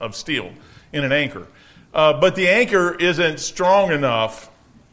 of steel in an anchor. Uh, but the anchor isn't strong enough,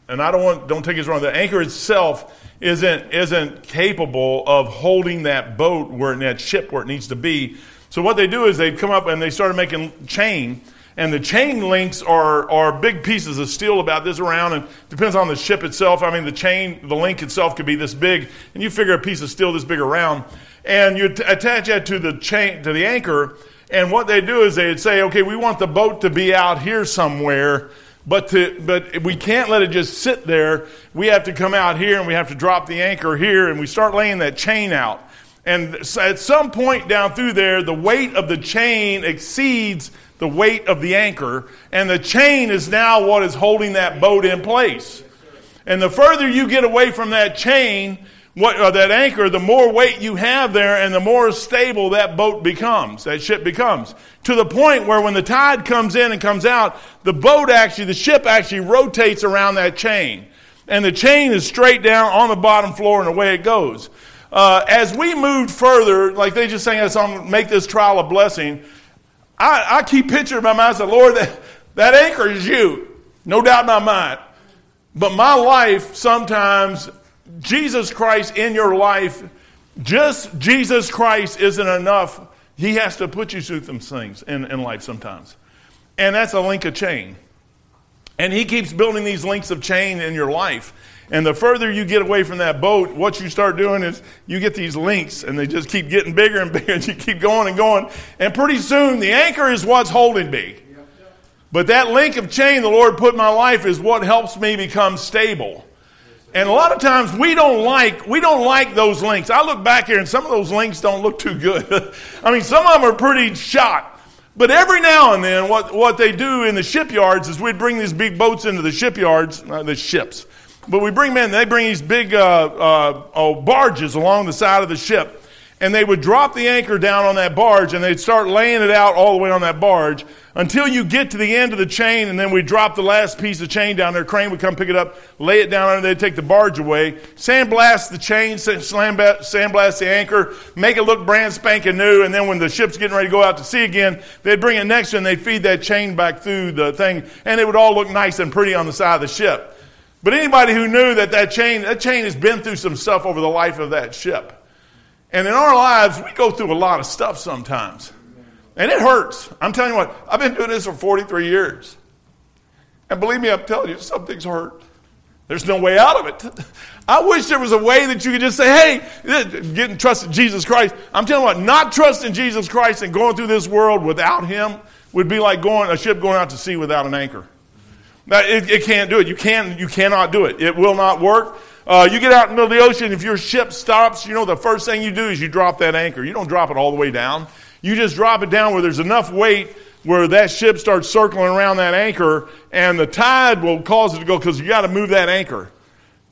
and I don't want don't take it wrong. The anchor itself isn't isn't capable of holding that boat where that ship where it needs to be. So what they do is they come up and they started making chain, and the chain links are are big pieces of steel about this around, and depends on the ship itself. I mean, the chain, the link itself could be this big, and you figure a piece of steel this big around, and you t- attach that to the chain to the anchor. And what they do is they'd say, okay, we want the boat to be out here somewhere but, to, but we can't let it just sit there. We have to come out here and we have to drop the anchor here and we start laying that chain out. And at some point down through there, the weight of the chain exceeds the weight of the anchor, and the chain is now what is holding that boat in place. And the further you get away from that chain, what, uh, that anchor, the more weight you have there and the more stable that boat becomes, that ship becomes. To the point where when the tide comes in and comes out, the boat actually, the ship actually rotates around that chain. And the chain is straight down on the bottom floor and away it goes. Uh, as we moved further, like they just sang that song, Make This Trial a Blessing, I, I keep picturing in my mind, I said, Lord, that, that anchor is you. No doubt in my mind. But my life sometimes Jesus Christ in your life, just Jesus Christ isn't enough. He has to put you through some things in, in life sometimes. And that's a link of chain. And he keeps building these links of chain in your life. And the further you get away from that boat, what you start doing is you get these links and they just keep getting bigger and bigger and you keep going and going. And pretty soon the anchor is what's holding me. But that link of chain the Lord put in my life is what helps me become stable. And a lot of times we don't like we don't like those links. I look back here and some of those links don't look too good. I mean, some of them are pretty shot. But every now and then, what, what they do in the shipyards is we'd bring these big boats into the shipyards, uh, the ships. But we bring in, they bring these big uh, uh, oh, barges along the side of the ship. And they would drop the anchor down on that barge and they'd start laying it out all the way on that barge until you get to the end of the chain, and then we'd drop the last piece of chain down there. Crane would come pick it up, lay it down under, they'd take the barge away, sandblast the chain, sandblast the anchor, make it look brand spanking new, and then when the ship's getting ready to go out to sea again, they'd bring it next to and they'd feed that chain back through the thing, and it would all look nice and pretty on the side of the ship. But anybody who knew that that chain, that chain has been through some stuff over the life of that ship. And in our lives, we go through a lot of stuff sometimes. And it hurts. I'm telling you what, I've been doing this for 43 years. And believe me, I'm telling you, some things hurt. There's no way out of it. I wish there was a way that you could just say, hey, getting trust in Jesus Christ. I'm telling you what, not trusting Jesus Christ and going through this world without Him would be like going a ship going out to sea without an anchor. It, it can't do it. You, can, you cannot do it. It will not work. Uh, you get out in the middle of the ocean, if your ship stops, you know, the first thing you do is you drop that anchor. You don't drop it all the way down. You just drop it down where there's enough weight where that ship starts circling around that anchor and the tide will cause it to go because you got to move that anchor.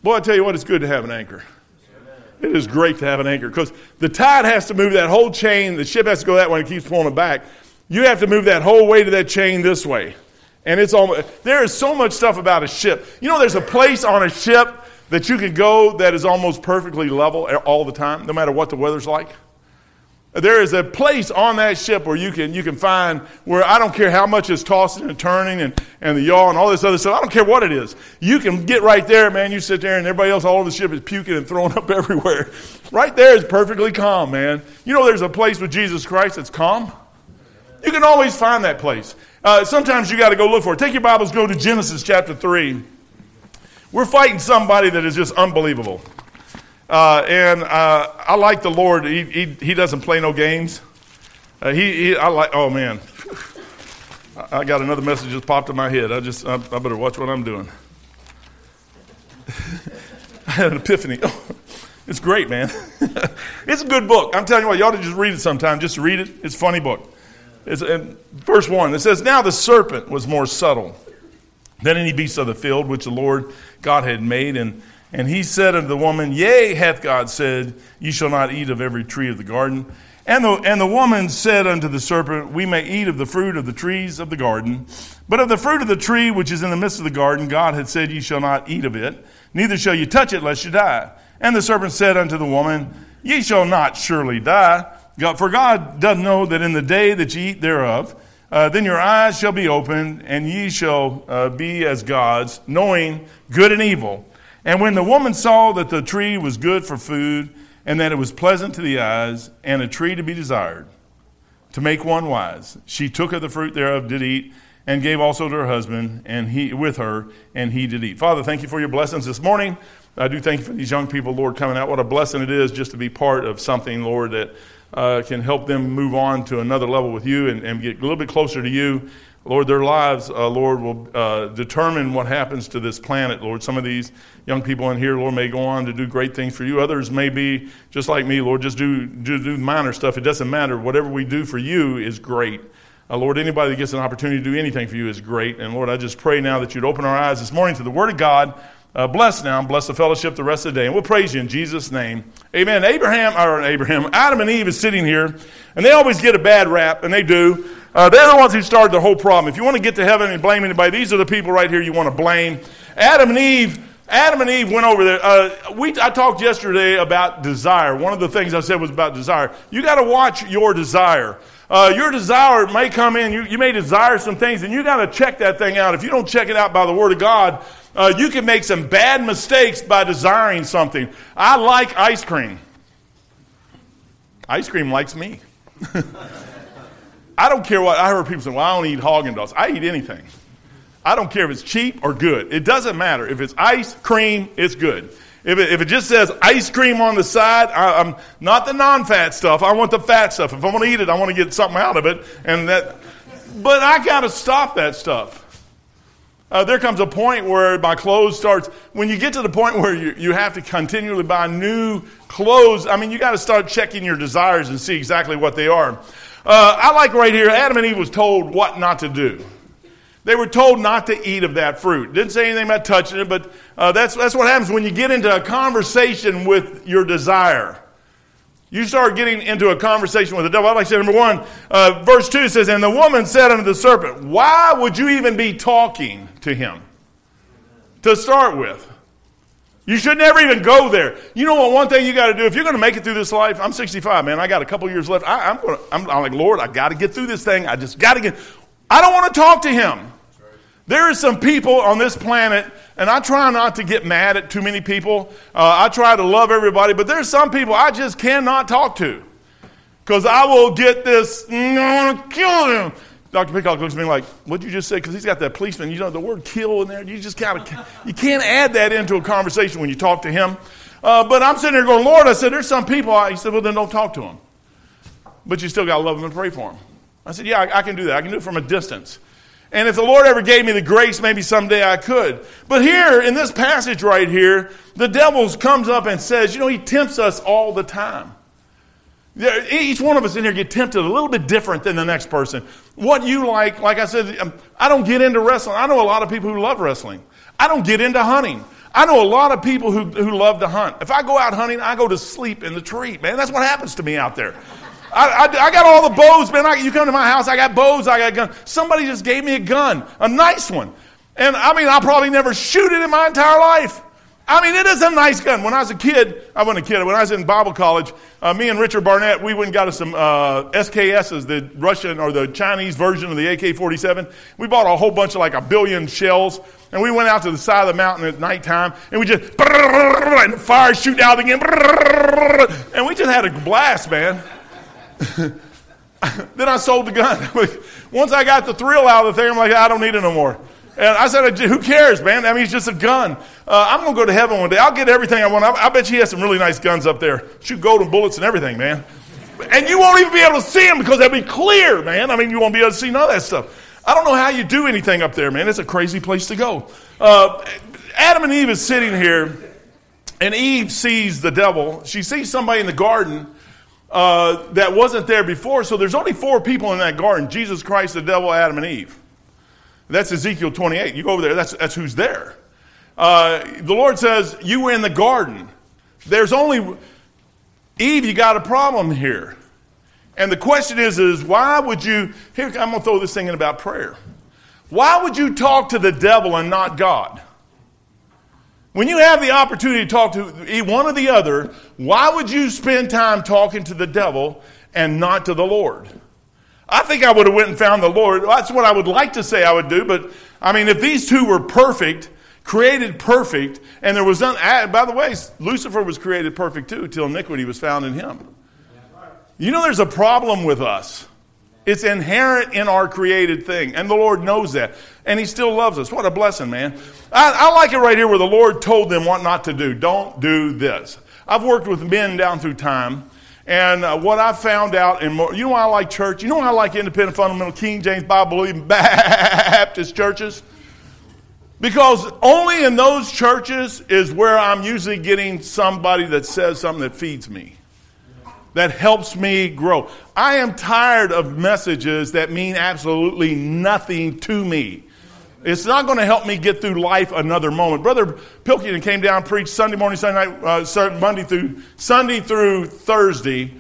Boy, I tell you what, it's good to have an anchor. It is great to have an anchor because the tide has to move that whole chain. The ship has to go that way and it keeps pulling it back. You have to move that whole weight of that chain this way. And it's almost, there is so much stuff about a ship. You know, there's a place on a ship that you can go that is almost perfectly level all the time, no matter what the weather's like. There is a place on that ship where you can, you can find where I don't care how much it's tossing and turning and, and the yaw and all this other stuff. I don't care what it is. You can get right there, man. You sit there and everybody else all over the ship is puking and throwing up everywhere. Right there is perfectly calm, man. You know there's a place with Jesus Christ that's calm? You can always find that place. Uh, sometimes you got to go look for it. Take your Bibles, go to Genesis chapter 3. We're fighting somebody that is just unbelievable. Uh, and uh, I like the Lord. He, he, he doesn't play no games. Uh, he, he, I like, oh man. I got another message just popped in my head. I just, I, I better watch what I'm doing. I had an epiphany. It's great, man. it's a good book. I'm telling you what, you ought to just read it sometime. Just read it. It's a funny book. It's in verse 1. It says, Now the serpent was more subtle than any beast of the field which the Lord God had made. And and he said unto the woman, Yea, hath God said, Ye shall not eat of every tree of the garden. And the, and the woman said unto the serpent, We may eat of the fruit of the trees of the garden, but of the fruit of the tree which is in the midst of the garden, God had said, Ye shall not eat of it, neither shall ye touch it, lest ye die. And the serpent said unto the woman, Ye shall not surely die, for God doth know that in the day that ye eat thereof, Uh, then your eyes shall be opened, and ye shall uh, be as gods, knowing good and evil. And when the woman saw that the tree was good for food, and that it was pleasant to the eyes, and a tree to be desired, to make one wise, she took of the fruit thereof, did eat, and gave also to her husband, and he with her, and he did eat. Father, thank you for your blessings this morning. I do thank you for these young people, Lord, coming out. What a blessing it is just to be part of something, Lord, that uh, can help them move on to another level with you and, and get a little bit closer to you. Lord, their lives, uh, Lord, will uh, determine what happens to this planet, Lord. Some of these young people in here, Lord, may go on to do great things for you. Others may be just like me, Lord, just do, do, do minor stuff. It doesn't matter. Whatever we do for you is great. Uh, Lord, anybody that gets an opportunity to do anything for you is great. And Lord, I just pray now that you'd open our eyes this morning to the Word of God. Uh, bless now, bless the fellowship the rest of the day. And we'll praise you in Jesus' name. Amen. Abraham, or Abraham, Adam and Eve is sitting here, and they always get a bad rap, and they do. Uh, they're the ones who started the whole problem. If you want to get to heaven and blame anybody, these are the people right here you want to blame. Adam and Eve. Adam and Eve went over there. Uh, we, I talked yesterday about desire. One of the things I said was about desire. You got to watch your desire. Uh, your desire may come in. You, you may desire some things, and you got to check that thing out. If you don't check it out by the Word of God, uh, you can make some bad mistakes by desiring something. I like ice cream. Ice cream likes me. I don't care what I heard people say. Well, I don't eat Haagen Dazs. I eat anything. I don't care if it's cheap or good. It doesn't matter. If it's ice cream, it's good. If it, if it just says ice cream on the side, I, am not the non-fat stuff. I want the fat stuff. If I want to eat it, I want to get something out of it. And that, but I got to stop that stuff. Uh, there comes a point where my clothes starts. When you get to the point where you, you have to continually buy new clothes, I mean, you got to start checking your desires and see exactly what they are. Uh, I like right here. Adam and Eve was told what not to do. They were told not to eat of that fruit. Didn't say anything about touching it, but uh, that's that's what happens when you get into a conversation with your desire. You start getting into a conversation with the devil. I'd like to say, number one, uh, verse 2 says, And the woman said unto the serpent, Why would you even be talking to him? To start with. You should never even go there. You know what? One thing you got to do if you're going to make it through this life. I'm 65, man. I got a couple years left. I, am going. I'm, I'm like, Lord, I got to get through this thing. I just got to get. I don't want to talk to him. There are some people on this planet, and I try not to get mad at too many people. Uh, I try to love everybody, but there's some people I just cannot talk to because I will get this. I want to kill him. Dr. Peacock looks at me like, "What'd you just say?" Because he's got that policeman. You know the word "kill" in there. You just kind of you can't add that into a conversation when you talk to him. Uh, but I'm sitting there going, "Lord," I said, "There's some people." I, he said, "Well, then don't talk to them." But you still got to love them and pray for them. I said, "Yeah, I, I can do that. I can do it from a distance." And if the Lord ever gave me the grace, maybe someday I could. But here, in this passage right here, the devil comes up and says, you know, he tempts us all the time. Each one of us in here get tempted a little bit different than the next person. What you like, like I said, um, I don't get into wrestling. I know a lot of people who love wrestling. I don't get into hunting. I know a lot of people who, who love to hunt. If I go out hunting, I go to sleep in the tree, man. That's what happens to me out there. I, I, I, got all the bows, man. I, you come to my house, I got bows, I got guns. Somebody just gave me a gun, a nice one. And I mean, I'll probably never shoot it in my entire life. I mean, it is a nice gun. When I was a kid, I wasn't a kid, when I was in Bible college, uh, me and Richard Barnett, we went and got us some uh, SKSs, the Russian or the Chinese version of the AK 47. We bought a whole bunch of like a billion shells, and we went out to the side of the mountain at nighttime, and we just, and fire shoot out again, and we just had a blast, man. then I sold the gun. Once I got the thrill out of the thing, I'm like, I don't need it no more. And I said, who cares, man? I mean, it's just a gun. Uh, I'm going to go to heaven one day. I'll get everything I want. I, I bet you he has some really nice guns up there. Shoot golden bullets and everything, man. And you won't even be able to see them because they'll be clear, man. I mean, you won't be able to see none of that stuff. I don't know how you do anything up there, man. It's a crazy place to go. Uh, Adam and Eve is sitting here, and Eve sees the devil. She sees somebody in the garden uh, that wasn't there before. So there's only four people in that garden Jesus Christ, the devil, Adam, and Eve. That's Ezekiel 28. You go over there, that's, that's who's there. Uh, the Lord says, You were in the garden. There's only, Eve, you got a problem here. And the question is, is why would you, here, I'm going to throw this thing in about prayer. Why would you talk to the devil and not God? When you have the opportunity to talk to one or the other, why would you spend time talking to the devil and not to the Lord? I think I would have went and found the Lord. That's what I would like to say I would do, but I mean, if these two were perfect, created perfect, and there was none, by the way, Lucifer was created perfect too, till iniquity was found in him. You know, there's a problem with us. It's inherent in our created thing, and the Lord knows that, and He still loves us. What a blessing, man! I, I like it right here where the Lord told them what not to do. Don't do this. I've worked with men down through time, and uh, what I found out in more, you know why I like church? You know why I like independent, fundamental, King James Bible believing Baptist churches? Because only in those churches is where I'm usually getting somebody that says something that feeds me that helps me grow. I am tired of messages that mean absolutely nothing to me. It's not going to help me get through life another moment. Brother Pilkington came down, preached Sunday morning, Sunday night, uh, Monday through Sunday through Thursday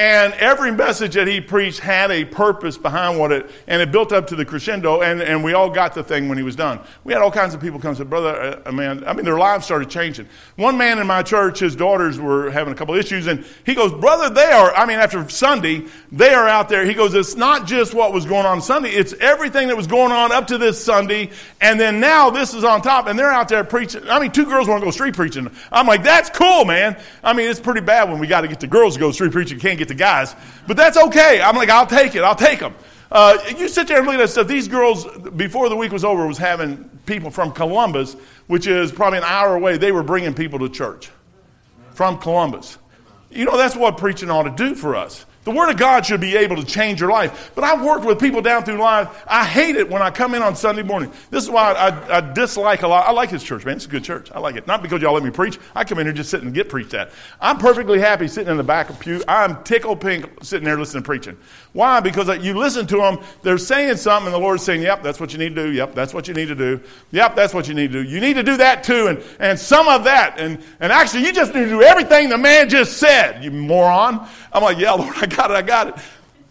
and every message that he preached had a purpose behind what it, and it built up to the crescendo, and, and we all got the thing when he was done. We had all kinds of people come and say, Brother, uh, man, I mean, their lives started changing. One man in my church, his daughters were having a couple issues, and he goes, Brother, they are, I mean, after Sunday, they are out there. He goes, It's not just what was going on Sunday, it's everything that was going on up to this Sunday, and then now this is on top, and they're out there preaching. I mean, two girls want to go street preaching. I'm like, That's cool, man. I mean, it's pretty bad when we got to get the girls to go street preaching, can't get the guys. But that's okay. I'm like, I'll take it. I'll take them. Uh, you sit there and look at that stuff. These girls, before the week was over, was having people from Columbus, which is probably an hour away. They were bringing people to church from Columbus. You know, that's what preaching ought to do for us. The Word of God should be able to change your life. But I've worked with people down through life. I hate it when I come in on Sunday morning. This is why I, I, dislike a lot. I like this church, man. It's a good church. I like it. Not because y'all let me preach. I come in here just sitting and get preached at. I'm perfectly happy sitting in the back of pew. I'm tickle pink sitting there listening to preaching. Why? Because you listen to them, they're saying something, and the Lord's saying, Yep, that's what you need to do. Yep, that's what you need to do. Yep, that's what you need to do. You need to do that too, and, and some of that. And, and actually, you just need to do everything the man just said, you moron. I'm like, Yeah, Lord, I got it, I got it.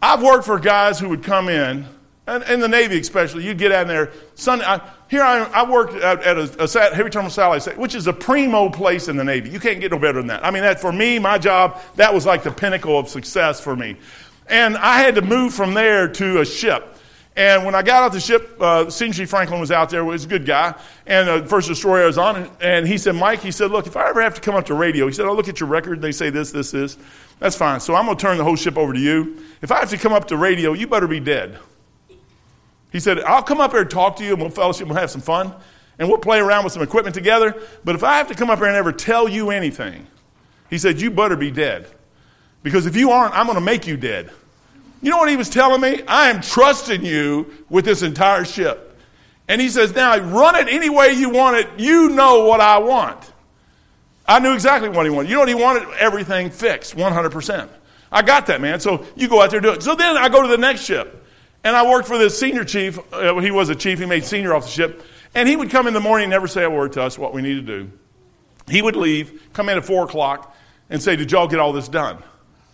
I've worked for guys who would come in, and in the Navy especially, you'd get out there. Sunday, I, here I, I worked at, at a, a, heavy terminal satellite, which is a primo place in the Navy. You can't get no better than that. I mean, that for me, my job, that was like the pinnacle of success for me. And I had to move from there to a ship. And when I got off the ship, uh, C.G. Franklin was out there, he was a good guy, and the first destroyer I was on, and he said, Mike, he said, look, if I ever have to come up to radio, he said, I'll look at your record, they say this, this, this. That's fine. So I'm going to turn the whole ship over to you. If I have to come up to radio, you better be dead. He said, I'll come up here and talk to you, and we'll fellowship, we'll have some fun, and we'll play around with some equipment together. But if I have to come up here and ever tell you anything, he said, you better be dead. Because if you aren't, I'm going to make you dead. You know what he was telling me? I am trusting you with this entire ship. And he says, Now run it any way you want it. You know what I want. I knew exactly what he wanted. You know what he wanted? Everything fixed, 100%. I got that, man. So you go out there and do it. So then I go to the next ship. And I worked for this senior chief. Uh, he was a chief. He made senior off the ship. And he would come in the morning and never say a word to us what we need to do. He would leave, come in at 4 o'clock, and say, Did y'all get all this done?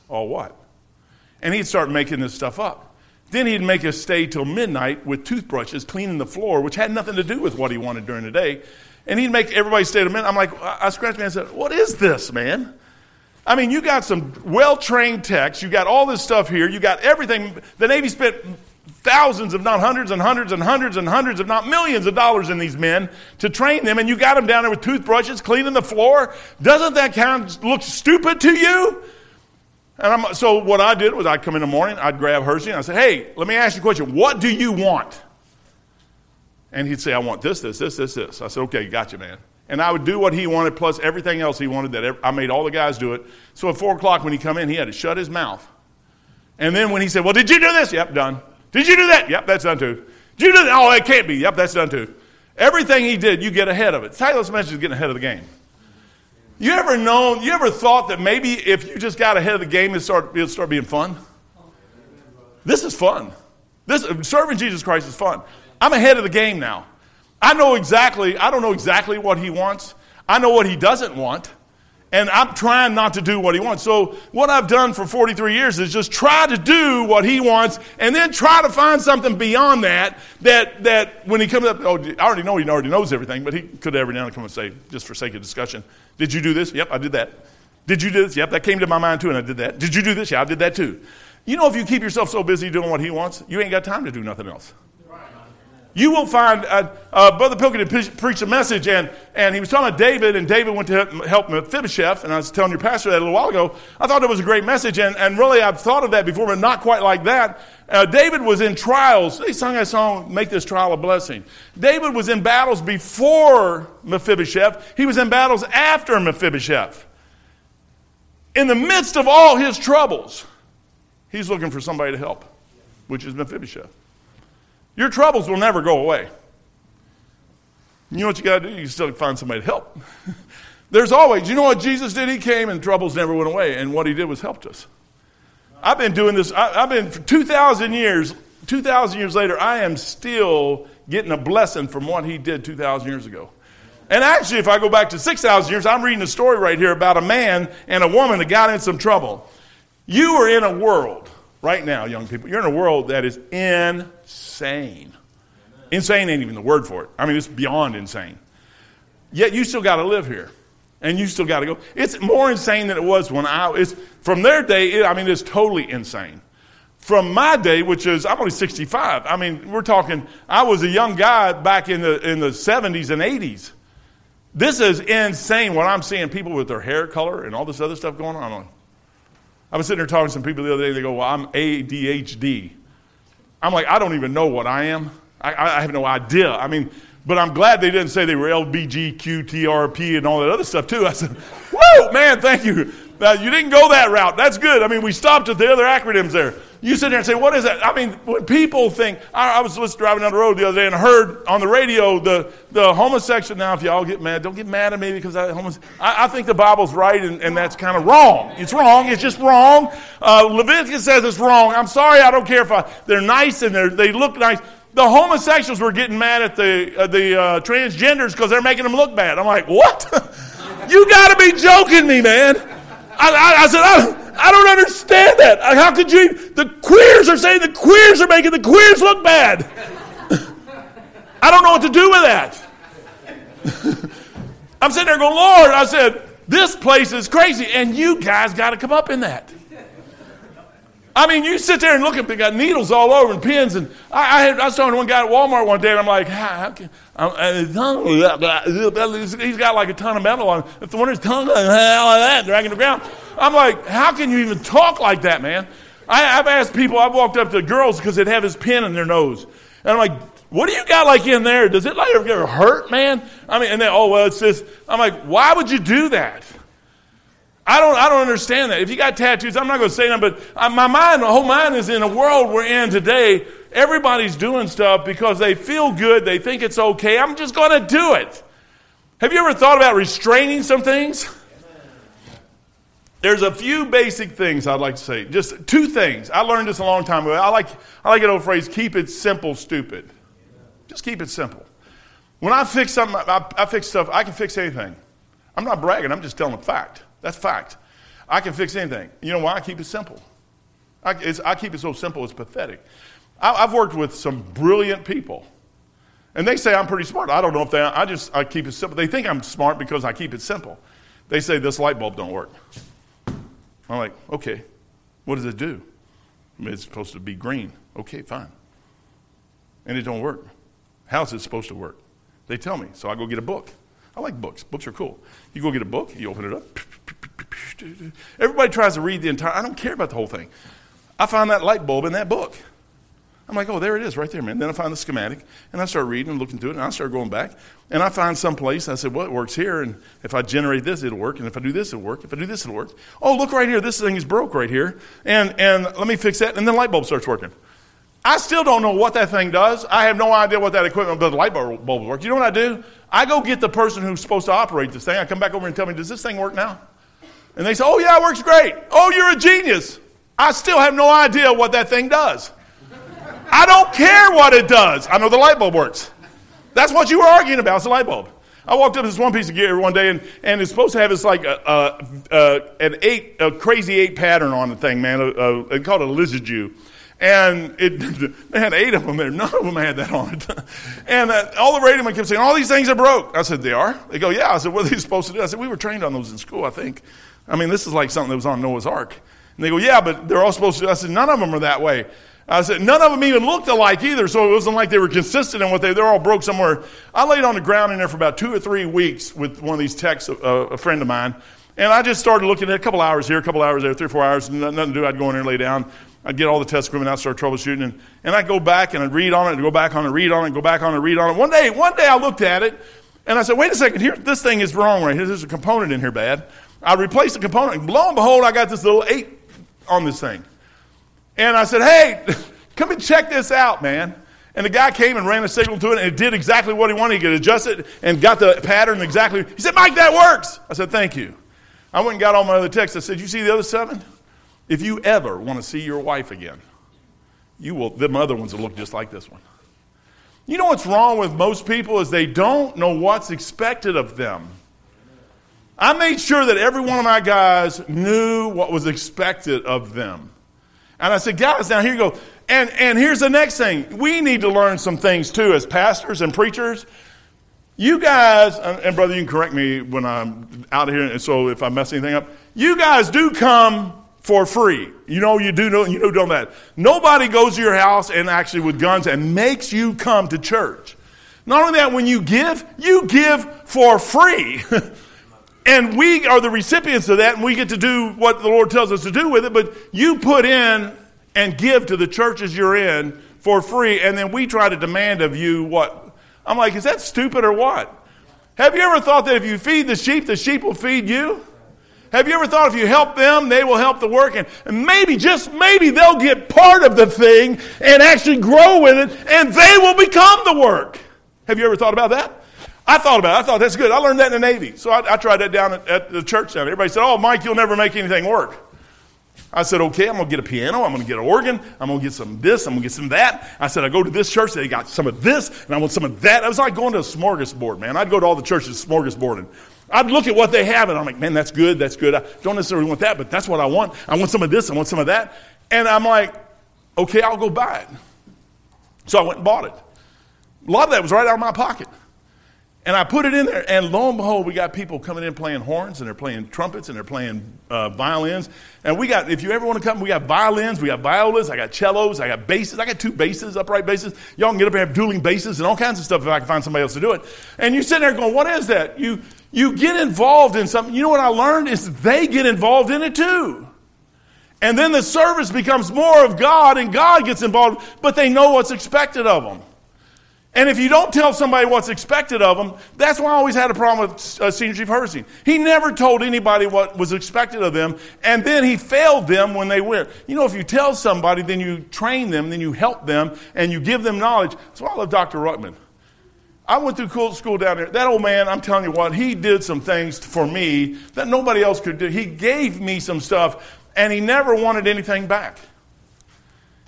All what? And he'd start making this stuff up. Then he'd make us stay till midnight with toothbrushes cleaning the floor, which had nothing to do with what he wanted during the day. And he'd make everybody stay till midnight. I'm like, I scratched my head and said, What is this, man? I mean, you got some well trained techs, you got all this stuff here, you got everything. The Navy spent thousands, if not hundreds and hundreds and hundreds and hundreds, if not millions of dollars in these men to train them, and you got them down there with toothbrushes cleaning the floor. Doesn't that kind of look stupid to you? And I'm, so what I did was I'd come in the morning, I'd grab Hershey, and I said, hey, let me ask you a question. What do you want? And he'd say, I want this, this, this, this, this. I said, okay, gotcha, man. And I would do what he wanted plus everything else he wanted. That I made all the guys do it. So at 4 o'clock when he come in, he had to shut his mouth. And then when he said, well, did you do this? Yep, done. Did you do that? Yep, that's done too. Did you do that? Oh, it can't be. Yep, that's done too. Everything he did, you get ahead of it. Title message is getting ahead of the game. You ever known, you ever thought that maybe if you just got ahead of the game, it'd start, it'd start being fun? This is fun. This, serving Jesus Christ is fun. I'm ahead of the game now. I know exactly, I don't know exactly what he wants. I know what he doesn't want and I'm trying not to do what he wants. So, what I've done for 43 years is just try to do what he wants and then try to find something beyond that. That, that when he comes up, oh, I already know he already knows everything, but he could every now and then come and say, just for sake of discussion, Did you do this? Yep, I did that. Did you do this? Yep, that came to my mind too, and I did that. Did you do this? Yeah, I did that too. You know, if you keep yourself so busy doing what he wants, you ain't got time to do nothing else. You will find, uh, uh, Brother Pilkington pre- preached a message, and, and he was talking about David, and David went to help Mephibosheth, and I was telling your pastor that a little while ago. I thought it was a great message, and, and really I've thought of that before, but not quite like that. Uh, David was in trials. They sung that song, Make This Trial a Blessing. David was in battles before Mephibosheth, he was in battles after Mephibosheth. In the midst of all his troubles, he's looking for somebody to help, which is Mephibosheth. Your troubles will never go away. You know what you got to do? You still find somebody to help. There's always, you know what Jesus did? He came and troubles never went away. And what he did was helped us. I've been doing this, I, have been for 2,000 years, 2,000 years later, I am still getting a blessing from what he did 2,000 years ago. And actually, if I go back to 6,000 years, I'm reading a story right here about a man and a woman that got in some trouble. You are in a world right now, young people, you're in a world that is insane. Insane ain't even the word for it. I mean, it's beyond insane. Yet you still got to live here. And you still got to go. It's more insane than it was when I was. From their day, it, I mean, it's totally insane. From my day, which is, I'm only 65. I mean, we're talking, I was a young guy back in the, in the 70s and 80s. This is insane what I'm seeing people with their hair color and all this other stuff going on. I was sitting there talking to some people the other day. They go, Well, I'm ADHD. I'm like, I don't even know what I am. I, I have no idea. I mean, but I'm glad they didn't say they were LBGQTRP and all that other stuff, too. I said, Whoa, man, thank you. Now, you didn't go that route. That's good. I mean, we stopped at the other acronyms there. You sit there and say, what is that? I mean, when people think, I, I was just driving down the road the other day and heard on the radio the, the homosexual. Now, if y'all get mad, don't get mad at me because I, I, I think the Bible's right and, and that's kind of wrong. It's wrong. It's just wrong. Uh, Leviticus says it's wrong. I'm sorry. I don't care if I, they're nice and they're, they look nice. The homosexuals were getting mad at the, uh, the uh, transgenders because they're making them look bad. I'm like, what? you got to be joking me, man. I, I, I said, I, I don't understand that. How could you? The queers are saying the queers are making the queers look bad. I don't know what to do with that. I'm sitting there going, Lord, I said, this place is crazy, and you guys got to come up in that. I mean, you sit there and look at they got needles all over and pins, and I, I, had, I was talking to one guy at Walmart one day, and I'm like, how, can, he's got like a ton of metal on. If the one his tongue, uh, like that, dragging the ground. I'm like, how can you even talk like that, man? I, have asked people. I've walked up to girls because they'd have his pin in their nose, and I'm like, what do you got like in there? Does it like ever hurt, man? I mean, and they, oh well, it's this. I'm like, why would you do that? I don't, I don't understand that. If you got tattoos, I'm not going to say that, but my mind, the whole mind is in a world we're in today. Everybody's doing stuff because they feel good. They think it's okay. I'm just going to do it. Have you ever thought about restraining some things? There's a few basic things I'd like to say. Just two things. I learned this a long time ago. I like, I like an old phrase keep it simple, stupid. Just keep it simple. When I fix something, I, I fix stuff, I can fix anything. I'm not bragging, I'm just telling a fact. That's fact. I can fix anything. You know why? I keep it simple. I, I keep it so simple, it's pathetic. I, have worked with some brilliant people. And they say I'm pretty smart. I don't know if they I just I keep it simple. They think I'm smart because I keep it simple. They say this light bulb don't work. I'm like, okay, what does it do? I mean, it's supposed to be green. Okay, fine. And it don't work. How's it supposed to work? They tell me. So I go get a book. I like books. Books are cool. You go get a book, you open it up. Everybody tries to read the entire. I don't care about the whole thing. I find that light bulb in that book. I'm like, oh, there it is, right there, man. Then I find the schematic, and I start reading and looking through it, and I start going back, and I find some place. I said, well, it works here, and if I generate this, it'll work, and if I do this, it'll work. If I do this, it'll work. Oh, look right here, this thing is broke right here, and and let me fix that, and then the light bulb starts working. I still don't know what that thing does. I have no idea what that equipment, but the light bulb works. You know what I do? I go get the person who's supposed to operate this thing. I come back over and tell me, does this thing work now? And they say, oh, yeah, it works great. Oh, you're a genius. I still have no idea what that thing does. I don't care what it does. I know the light bulb works. That's what you were arguing about, it's the light bulb. I walked up to this one piece of gear one day, and, and it's supposed to have this like a, a, a an eight, a crazy eight pattern on the thing, man. A, a, called a Lissajous. And it, they had eight of them there. None of them had that on it. And uh, all the radio men kept saying, all these things are broke. I said, they are? They go, yeah. I said, what are they supposed to do? I said, we were trained on those in school, I think. I mean, this is like something that was on Noah's Ark. And they go, yeah, but they're all supposed to. I said, none of them are that way. I said, none of them even looked alike either, so it wasn't like they were consistent in what they, they're all broke somewhere. I laid on the ground in there for about two or three weeks with one of these techs, uh, a friend of mine, and I just started looking at a couple hours here, a couple hours there, three or four hours, nothing to do. I'd go in there and lay down. I'd get all the test equipment out, start troubleshooting, and, and I'd go back and I'd read on it, and go back on it, read on it, go back on it, read on it. One day, one day I looked at it, and I said, wait a second, here, this thing is wrong right here. There's a component in here bad. I replaced the component, and lo and behold, I got this little eight on this thing. And I said, hey, come and check this out, man. And the guy came and ran a signal to it, and it did exactly what he wanted. He could adjust it and got the pattern exactly. He said, Mike, that works. I said, thank you. I went and got all my other techs. I said, you see the other seven? If you ever want to see your wife again, you will, them other ones will look just like this one. You know what's wrong with most people is they don't know what's expected of them. I made sure that every one of my guys knew what was expected of them. And I said, guys, now here you go. And, and here's the next thing. We need to learn some things too as pastors and preachers. You guys, and, brother, you can correct me when I'm out of here, and so if I mess anything up, you guys do come for free. You know, you do know, you know, done that. Nobody goes to your house and actually with guns and makes you come to church. Not only that, when you give, you give for free. and we are the recipients of that, and we get to do what the Lord tells us to do with it, but you put in and give to the churches you're in for free, and then we try to demand of you what? I'm like, is that stupid or what? Have you ever thought that if you feed the sheep, the sheep will feed you? Have you ever thought if you help them, they will help the work? And, and maybe, just maybe, they'll get part of the thing and actually grow with it, and they will become the work. Have you ever thought about that? I thought about it. I thought that's good. I learned that in the Navy. So I, I tried that down at, at, the church down Everybody said, Oh, Mike, you'll never make anything work. I said, okay, I'm going to get a piano. I'm going to get an organ. I'm going to get some this. I'm going to get some that. I said, I go to this church. They got some of this, and I want some of that. I was like going to a smorgasbord, man. I'd go to all the churches smorgasbording. I'd look at what they have, and I'm like, man, that's good. That's good. I don't necessarily want that, but that's what I want. I want some of this. I want some of that. And I'm like, okay, I'll go buy it. So I went and bought it. A lot of that was right out of my pocket. And I put it in there, and lo and behold, we got people coming in playing horns, and they're playing trumpets, and they're playing uh, violins. And we got, if you ever want to come, we got violins, we got violas, I got cellos, I got basses, I got two basses, upright basses. Y'all can get up and have dueling basses and all kinds of stuff if I can find somebody else to do it. And you're sitting there going, what is that? You, you get involved in something. You know what I learned is they get involved in it too. And then the service becomes more of God, and God gets involved, but they know what's expected of them. And if you don't tell somebody what's expected of them, that's why I always had a problem with uh, Senior Chief Hersing. He never told anybody what was expected of them, and then he failed them when they went. You know, if you tell somebody, then you train them, then you help them, and you give them knowledge. That's why I love Dr. Ruckman. I went through school down there. That old man, I'm telling you what, he did some things for me that nobody else could do. He gave me some stuff, and he never wanted anything back.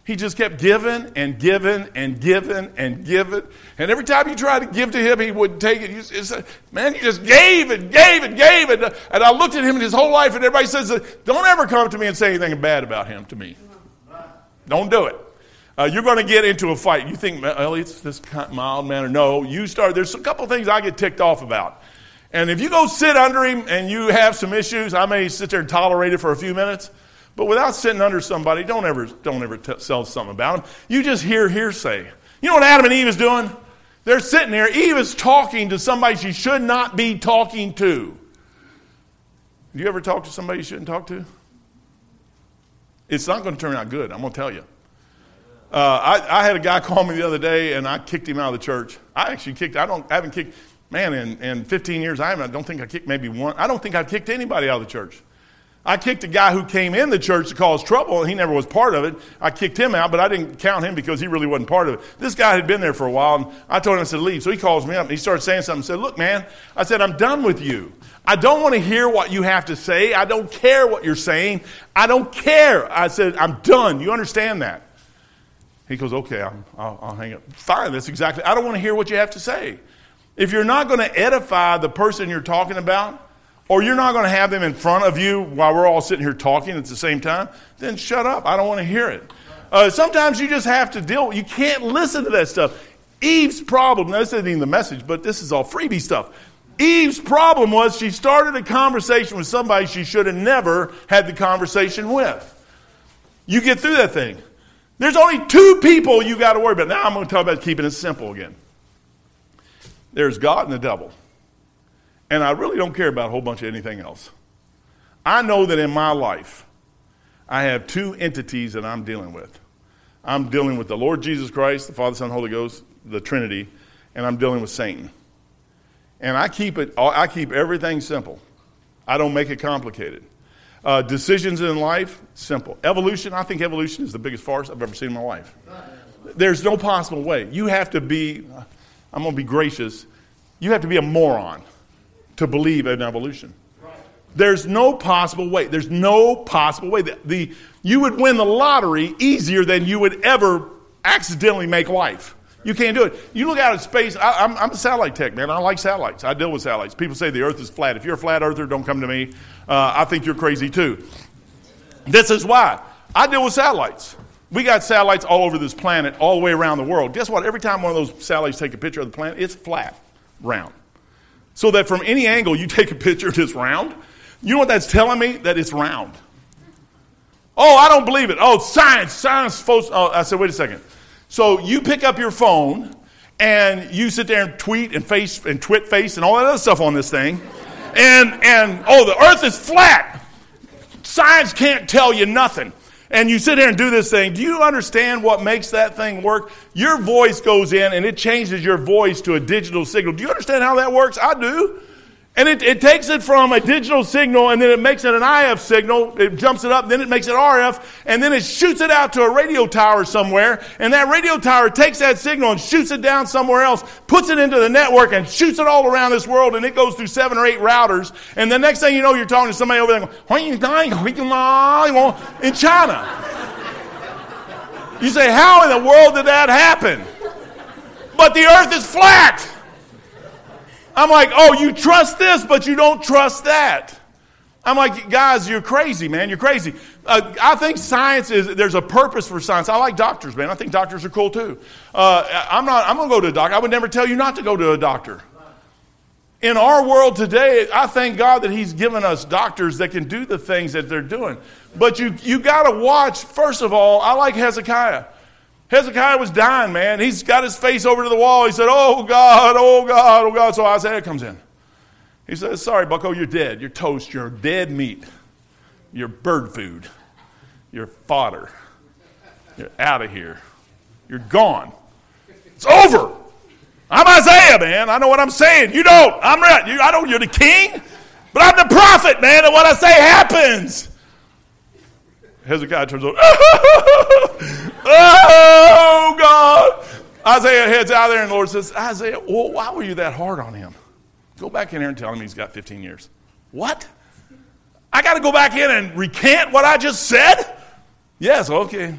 He just kept giving and giving and giving and giving. And every time you tried to give to him, he wouldn't take it. You said, Man, you just gave and gave and gave. And, and I looked at him his whole life, and everybody says, Don't ever come to me and say anything bad about him to me. Don't do it. Uh, you're going to get into a fight. You think Elliot's this mild manner? No, you start. There's a couple things I get ticked off about. And if you go sit under him and you have some issues, I may sit there and tolerate it for a few minutes. But without sitting under somebody, don't ever, don't ever t- sell something about them. You just hear hearsay. You know what Adam and Eve is doing? They're sitting there. Eve is talking to somebody she should not be talking to. Do you ever talk to somebody you shouldn't talk to? It's not going to turn out good, I'm going to tell you. Uh, I, I, had a guy call me the other day, and I kicked him out of the church. I actually kicked. I don't. I haven't kicked. Man, in, in 15 years, I, haven't, I don't think I kicked maybe one. I don't think I've kicked anybody out of the church. I kicked a guy who came in the church to cause trouble, and he never was part of it. I kicked him out, but I didn't count him because he really wasn't part of it. This guy had been there for a while, and I told him, I said, leave. So he calls me up, and he started saying something. I said, look, man, I said, I'm done with you. I don't want to hear what you have to say. I don't care what you're saying. I don't care. I said, I'm done. You understand that? He goes, okay, i will I'll hang up. Fine, that's exactly, I don't want to hear what you have to say. If you're not going to edify the person you're talking about, or you're not going to have them in front of you while we're all sitting here talking at the same time, then shut up. I don't want to hear it. Uh, sometimes you just have to deal. You can't listen to that stuff. Eve's problem. Now, this isn't even the message, but this is all freebie stuff. Eve's problem was she started a conversation with somebody she should have never had the conversation with. You get through that thing. There's only two people you got to worry about. Now I'm going to talk about keeping it simple again. There's God and the devil. And I really don't care about a whole bunch of anything else. I know that in my life, I have two entities that I'm dealing with. I'm dealing with the Lord Jesus Christ, the Father, Son, Holy Ghost, the Trinity, and I'm dealing with Satan. And I keep it I keep everything simple. I don't make it complicated. Uh, decisions in life, simple. Evolution, I think evolution is the biggest farce I've ever seen in my life. There's no possible way. You have to be, I'm going to be gracious, you have to be a moron to believe in evolution. There's no possible way. There's no possible way. The, the, you would win the lottery easier than you would ever accidentally make life. You can't do it. You look out at space. I, am a satellite tech, man. I like satellites. I deal with satellites. People say the earth is flat. If you're a flat earther, don't come to me. Uh, I think you're crazy too. This is why. I deal with satellites. We got satellites all over this planet, all the way around the world. Guess what? Every time one of those satellites take a picture of the planet, it's flat, round. So that from any angle you take a picture it's round, you know what that's telling me? That it's round. Oh, I don't believe it. Oh, science, science. Folks. Oh, I said, wait a second. So you pick up your phone and you sit there and tweet and face and twit face and all that other stuff on this thing. And, and oh, the earth is flat. Science can't tell you nothing. And you sit here and do this thing. Do you understand what makes that thing work? Your voice goes in and it changes your voice to a digital signal. Do you understand how that works? I do. And it, it, takes it from a digital signal and then it makes it an IF signal. It jumps it up, then it makes it RF, and then it shoots it out to a radio tower somewhere. And that radio tower takes that signal and shoots it down somewhere else, puts it into the network and shoots it all around this world. And it goes through seven or eight routers. And the next thing you know, you're talking to somebody over there going, in China. You say, how in the world did that happen? But the earth is flat. I'm like, oh, you trust this, but you don't trust that. I'm like, guys, you're crazy, man. You're crazy. Uh, I think science is, there's a purpose for science. I like doctors, man. I think doctors are cool too. Uh, I'm not, I'm going to go to a doctor. I would never tell you not to go to a doctor. In our world today, I thank God that He's given us doctors that can do the things that they're doing. But you, you got to watch, first of all, I like Hezekiah. Hezekiah was dying, man. He's got his face over to the wall. He said, Oh God, oh God, oh God. So Isaiah comes in. He says, Sorry, Bucko, you're dead. You're toast. You're dead meat. You're bird food. You're fodder. You're out of here. You're gone. It's over. I'm Isaiah, man. I know what I'm saying. You don't. I'm right. You, I know you're the king, but I'm the prophet, man, and what I say happens. Hezekiah turns over. oh, God. Isaiah heads out there, and the Lord says, Isaiah, well, why were you that hard on him? Go back in here and tell him he's got 15 years. What? I got to go back in and recant what I just said? Yes, okay.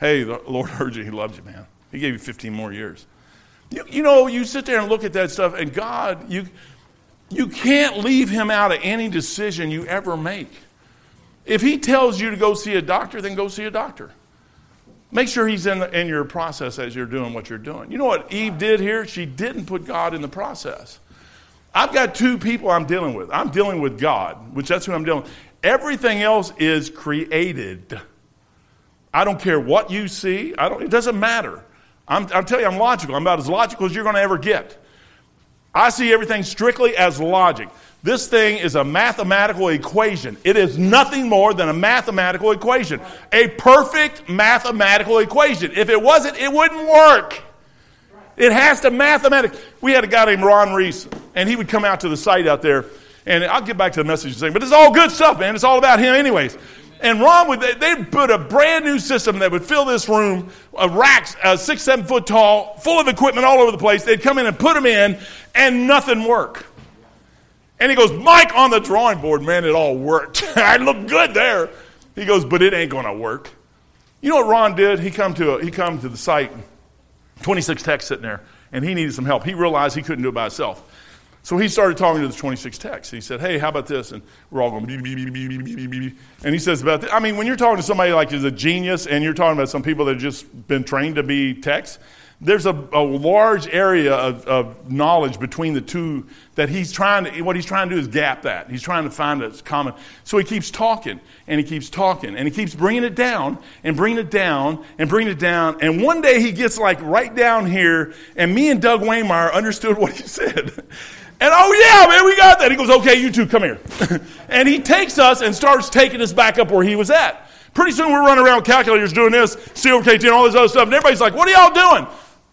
Hey, the Lord heard you. He loved you, man. He gave you 15 more years. You, you know, you sit there and look at that stuff, and God, you, you can't leave him out of any decision you ever make. If he tells you to go see a doctor, then go see a doctor. Make sure he's in, the, in your process as you're doing what you're doing. You know what Eve did here? She didn't put God in the process. I've got two people I'm dealing with. I'm dealing with God, which that's who I'm dealing with. Everything else is created. I don't care what you see. I don't, it doesn't matter. I'm, I'm telling you, I'm logical. I'm about as logical as you're going to ever get. I see everything strictly as logic. This thing is a mathematical equation. It is nothing more than a mathematical equation. A perfect mathematical equation. If it wasn't, it wouldn't work. It has to mathematically. We had a guy named Ron Reese, and he would come out to the site out there, and I'll get back to the message thing, but it's all good stuff, man. It's all about him, anyways. And Ron would, they'd put a brand new system that would fill this room, a racks, uh, six, seven foot tall, full of equipment all over the place. They'd come in and put them in, and nothing worked. And he goes, Mike, on the drawing board, man, it all worked. I look good there. He goes, but it ain't to work. You know what Ron did? He come to a, he come to the site, 26 techs sitting there, and he needed some help. He realized he couldn't do it by himself. So he started talking to the 26 techs. He said, hey, how about this? And we're all going, beep, beep, beep, and he says about this. I mean, when you're talking to somebody like is a genius and you're talking about some people that have just been trained to be techs, there's a, a large area of, of, knowledge between the two that he's trying to, what he's trying to do is gap that. He's trying to find a common. So he keeps talking and he keeps talking and he keeps bringing it down and bringing it down and bringing it down. And one day he gets like right down here and me and Doug Waymeyer understood what he said. And oh yeah, man, we got that. He goes, okay, you two, come here. and he takes us and starts taking us back up where he was at. Pretty soon we're running around calculators doing this, C over K10, all this other stuff, and everybody's like, what are y'all doing?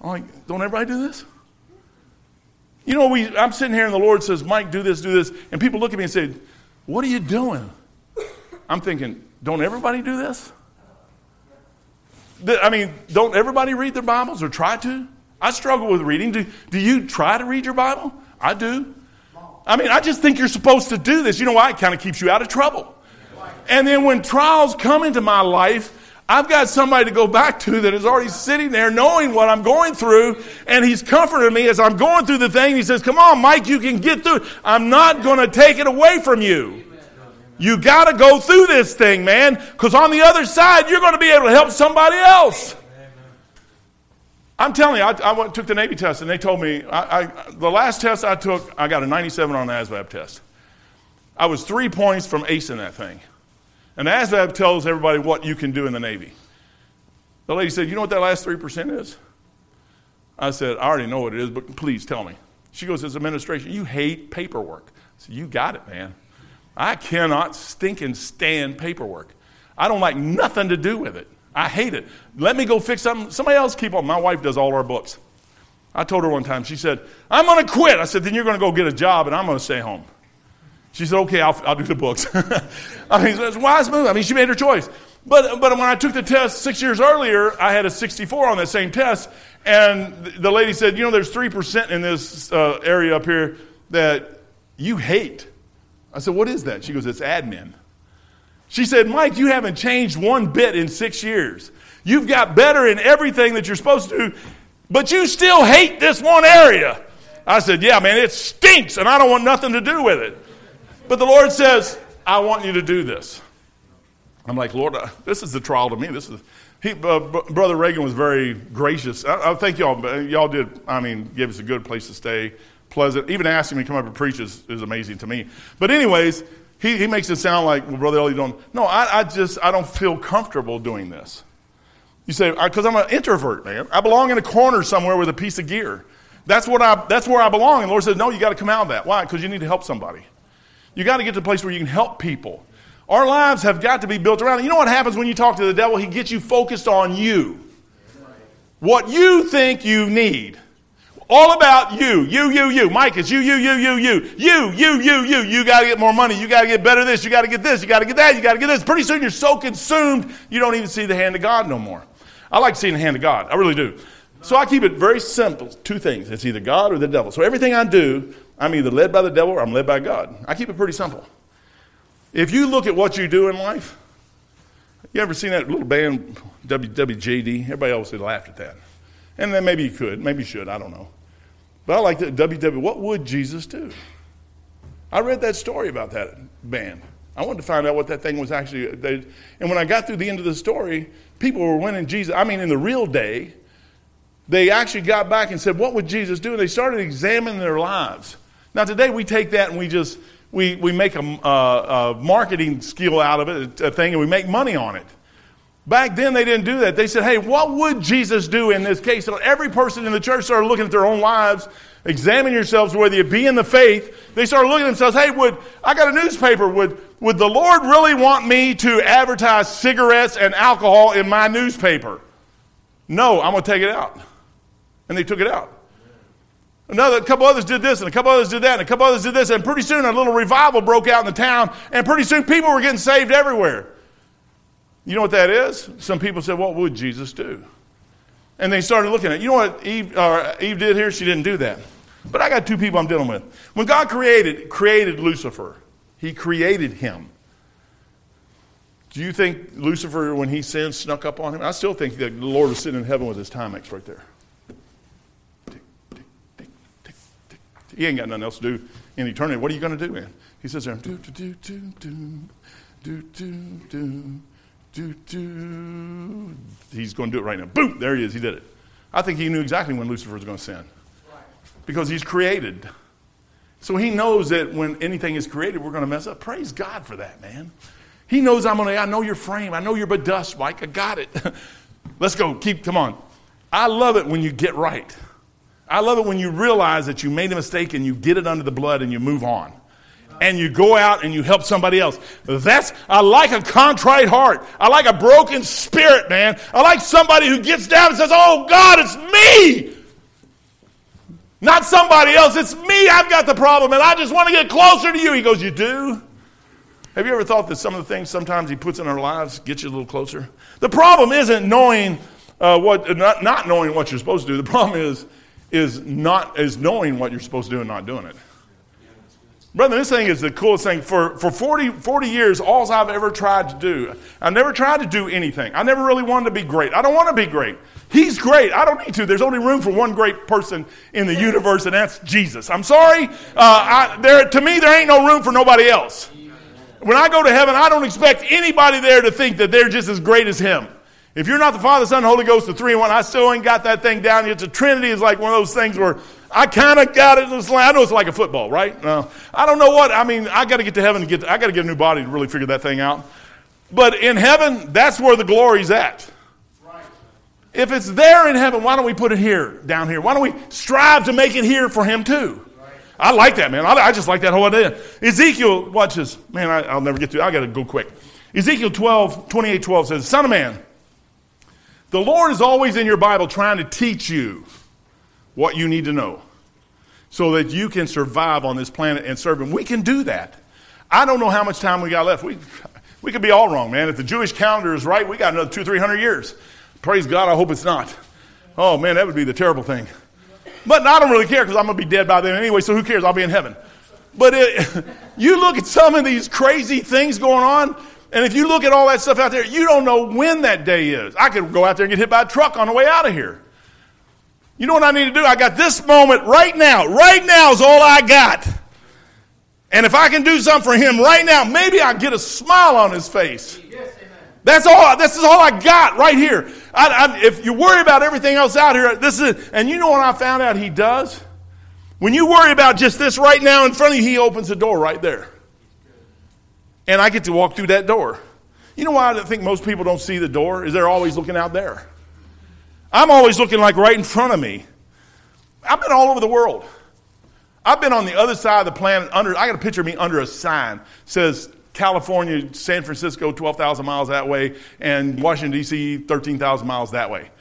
I'm like, don't everybody do this? You know, we, I'm sitting here and the Lord says, Mike, do this, do this. And people look at me and say, What are you doing? I'm thinking, Don't everybody do this? I mean, don't everybody read their Bibles or try to? I struggle with reading. Do, do you try to read your Bible? I do. I mean, I just think you're supposed to do this. You know why? It kind of keeps you out of trouble. And then when trials come into my life, I've got somebody to go back to that is already sitting there knowing what I'm going through, and he's comforting me as I'm going through the thing. He says, Come on, Mike, you can get through. I'm not going to take it away from you. You got to go through this thing, man, because on the other side, you're going to be able to help somebody else. I'm telling you, I, I went, took the Navy test, and they told me I, I, the last test I took, I got a 97 on the ASVAB test. I was three points from acing that thing. And ASVAB tells everybody what you can do in the Navy. The lady said, You know what that last 3% is? I said, I already know what it is, but please tell me. She goes, It's administration. You hate paperwork. Said, You got it, man. I cannot stink and stand paperwork. I don't like nothing to do with it. I hate it. Let me go fix something. Somebody else keep on. My wife does all our books. I told her one time, she said, I'm going to quit. I said, Then you're going to go get a job and I'm going to stay home. She said, okay, I'll, I'll do the books. I mean, it's a wise move. I mean, she made her choice. But, but when I took the test six years earlier, I had a 64 on that same test. And the lady said, you know, there's 3% in this uh, area up here that you hate. I said, what is that? She goes, it's admin. She said, Mike, you haven't changed one bit in six years. You've got better in everything that you're supposed to do, but you still hate this one area. I said, yeah, man, it stinks, and I don't want nothing to do with it. But the Lord says, I want you to do this. I'm like, Lord, uh, this is the trial to me. This is, he, uh, Brother Reagan was very gracious. I, I think y'all, y'all did, I mean, give us a good place to stay, pleasant. Even asking me to come up and preach is, is amazing to me. But, anyways, he, he makes it sound like, well, Brother Ellie, don't. No, I, I just, I don't feel comfortable doing this. You say, because I'm an introvert, man. I belong in a corner somewhere with a piece of gear. That's, what I, that's where I belong. And the Lord says, no, you got to come out of that. Why? Because you need to help somebody. You got to get to a place where you can help people. Our lives have got to be built around. You know what happens when you talk to the devil? He gets you focused on you. What you think you need. All about you. You, you, you. Mike, it's you, you, you, you, you. You, you, you, you. You got to get more money. You got to get better this. You got to get this. You got to get that. You got to get this. Pretty soon you're so consumed, you don't even see the hand of God no more. I like seeing the hand of God. I really do. So I keep it very simple. Two things. It's either God or the devil. So everything I do, I'm either led by the devil or I'm led by God. I keep it pretty simple. If you look at what you do in life, you ever seen that little band, WWJD? Everybody always laughed at that. And then maybe you could, maybe you should, I don't know. But I like the WW. What would Jesus do? I read that story about that band. I wanted to find out what that thing was actually. They, and when I got through the end of the story, people were winning Jesus. I mean, in the real day, they actually got back and said, What would Jesus do? And they started examining their lives. Now, today we take that and we just we, we make a, a, uh, a marketing skill out of it, a thing, and we make money on it. Back then, they didn't do that. They said, hey, what would Jesus do in this case? So every person in the church started looking at their own lives, examine yourselves, whether you be in the faith. They started looking at themselves, hey, would, I got a newspaper. Would, would the Lord really want me to advertise cigarettes and alcohol in my newspaper? No, I'm going to take it out. And they took it out. Another, a couple others did this, and a couple others did that, and a couple others did this, and pretty soon a little revival broke out in the town, and pretty soon people were getting saved everywhere. You know what that is? Some people said, What would Jesus do? And they started looking at. You know what Eve, uh, Eve did here? She didn't do that. But I got two people I'm dealing with. When God created, created Lucifer, He created him. Do you think Lucifer, when he sinned, snuck up on him? I still think that the Lord was sitting in heaven with his Timex right there. He ain't got nothing else to do in eternity. What are you going to do, man? He says there, do, do, do, do, do, do, do, do, do. He's going to do it right now. Boom! There he is. He did it. I think he knew exactly when Lucifer was going to sin because he's created. So he knows that when anything is created, we're going to mess up. Praise God for that, man. He knows I'm going to, I know your frame. I know you're but dust, Mike. I got it. Let's go. Keep, come on. I love it when you get right. I love it when you realize that you made a mistake and you get it under the blood and you move on. And you go out and you help somebody else. That's, I like a contrite heart. I like a broken spirit, man. I like somebody who gets down and says, Oh God, it's me. Not somebody else. It's me. I've got the problem and I just want to get closer to you. He goes, You do? Have you ever thought that some of the things sometimes he puts in our lives get you a little closer? The problem isn't knowing uh, what, not, not knowing what you're supposed to do. The problem is, is not is knowing what you're supposed to do and not doing it. Brother, this thing is the coolest thing. For, for 40, 40 years, all I've ever tried to do, I never tried to do anything. I never really wanted to be great. I don't want to be great. He's great. I don't need to. There's only room for one great person in the universe, and that's Jesus. I'm sorry. Uh, I, there, to me, there ain't no room for nobody else. When I go to heaven, I don't expect anybody there to think that they're just as great as him. If you're not the Father, Son, Holy Ghost, the three in one, I still ain't got that thing down. It's a Trinity is like one of those things where I kind of got it. In this land. I know it's like a football, right? No, I don't know what. I mean, I got to get to heaven to get. To, I got to get a new body to really figure that thing out. But in heaven, that's where the glory's at. If it's there in heaven, why don't we put it here, down here? Why don't we strive to make it here for Him too? I like that, man. I, I just like that whole idea. Ezekiel, watch this. Man, I, will never get through. I got to go quick. Ezekiel 12, 28, 12 says, Son of man, the Lord is always in your Bible trying to teach you what you need to know so that you can survive on this planet and serve Him. We can do that. I don't know how much time we got left. We, we could be all wrong, man. If the Jewish calendar is right, we got another two, three hundred years. Praise God, I hope it's not. Oh, man, that would be the terrible thing. But I don't really care because I'm going to be dead by then anyway, so who cares? I'll be in heaven. But it, you look at some of these crazy things going on, and if you look at all that stuff out there, you don't know when that day is. I could go out there and get hit by a truck on the way out of here. You know what I need to do? I got this moment right now. Right now is all I got. And if I can do something for him right now, maybe I'll get a smile on his face. That's all. This is all I got right here. I, I, if you worry about everything else out here, this is. And you know what I found out he does? When you worry about just this right now in front of you, he opens the door right there and I get to walk through that door. You know why I think most people don't see the door? Is they're always looking out there. I'm always looking like right in front of me. I've been all over the world. I've been on the other side of the planet. Under, I got a picture of me under a sign says California, San Francisco, twelve thousand miles that way, and Washington D.C., thirteen thousand miles that way.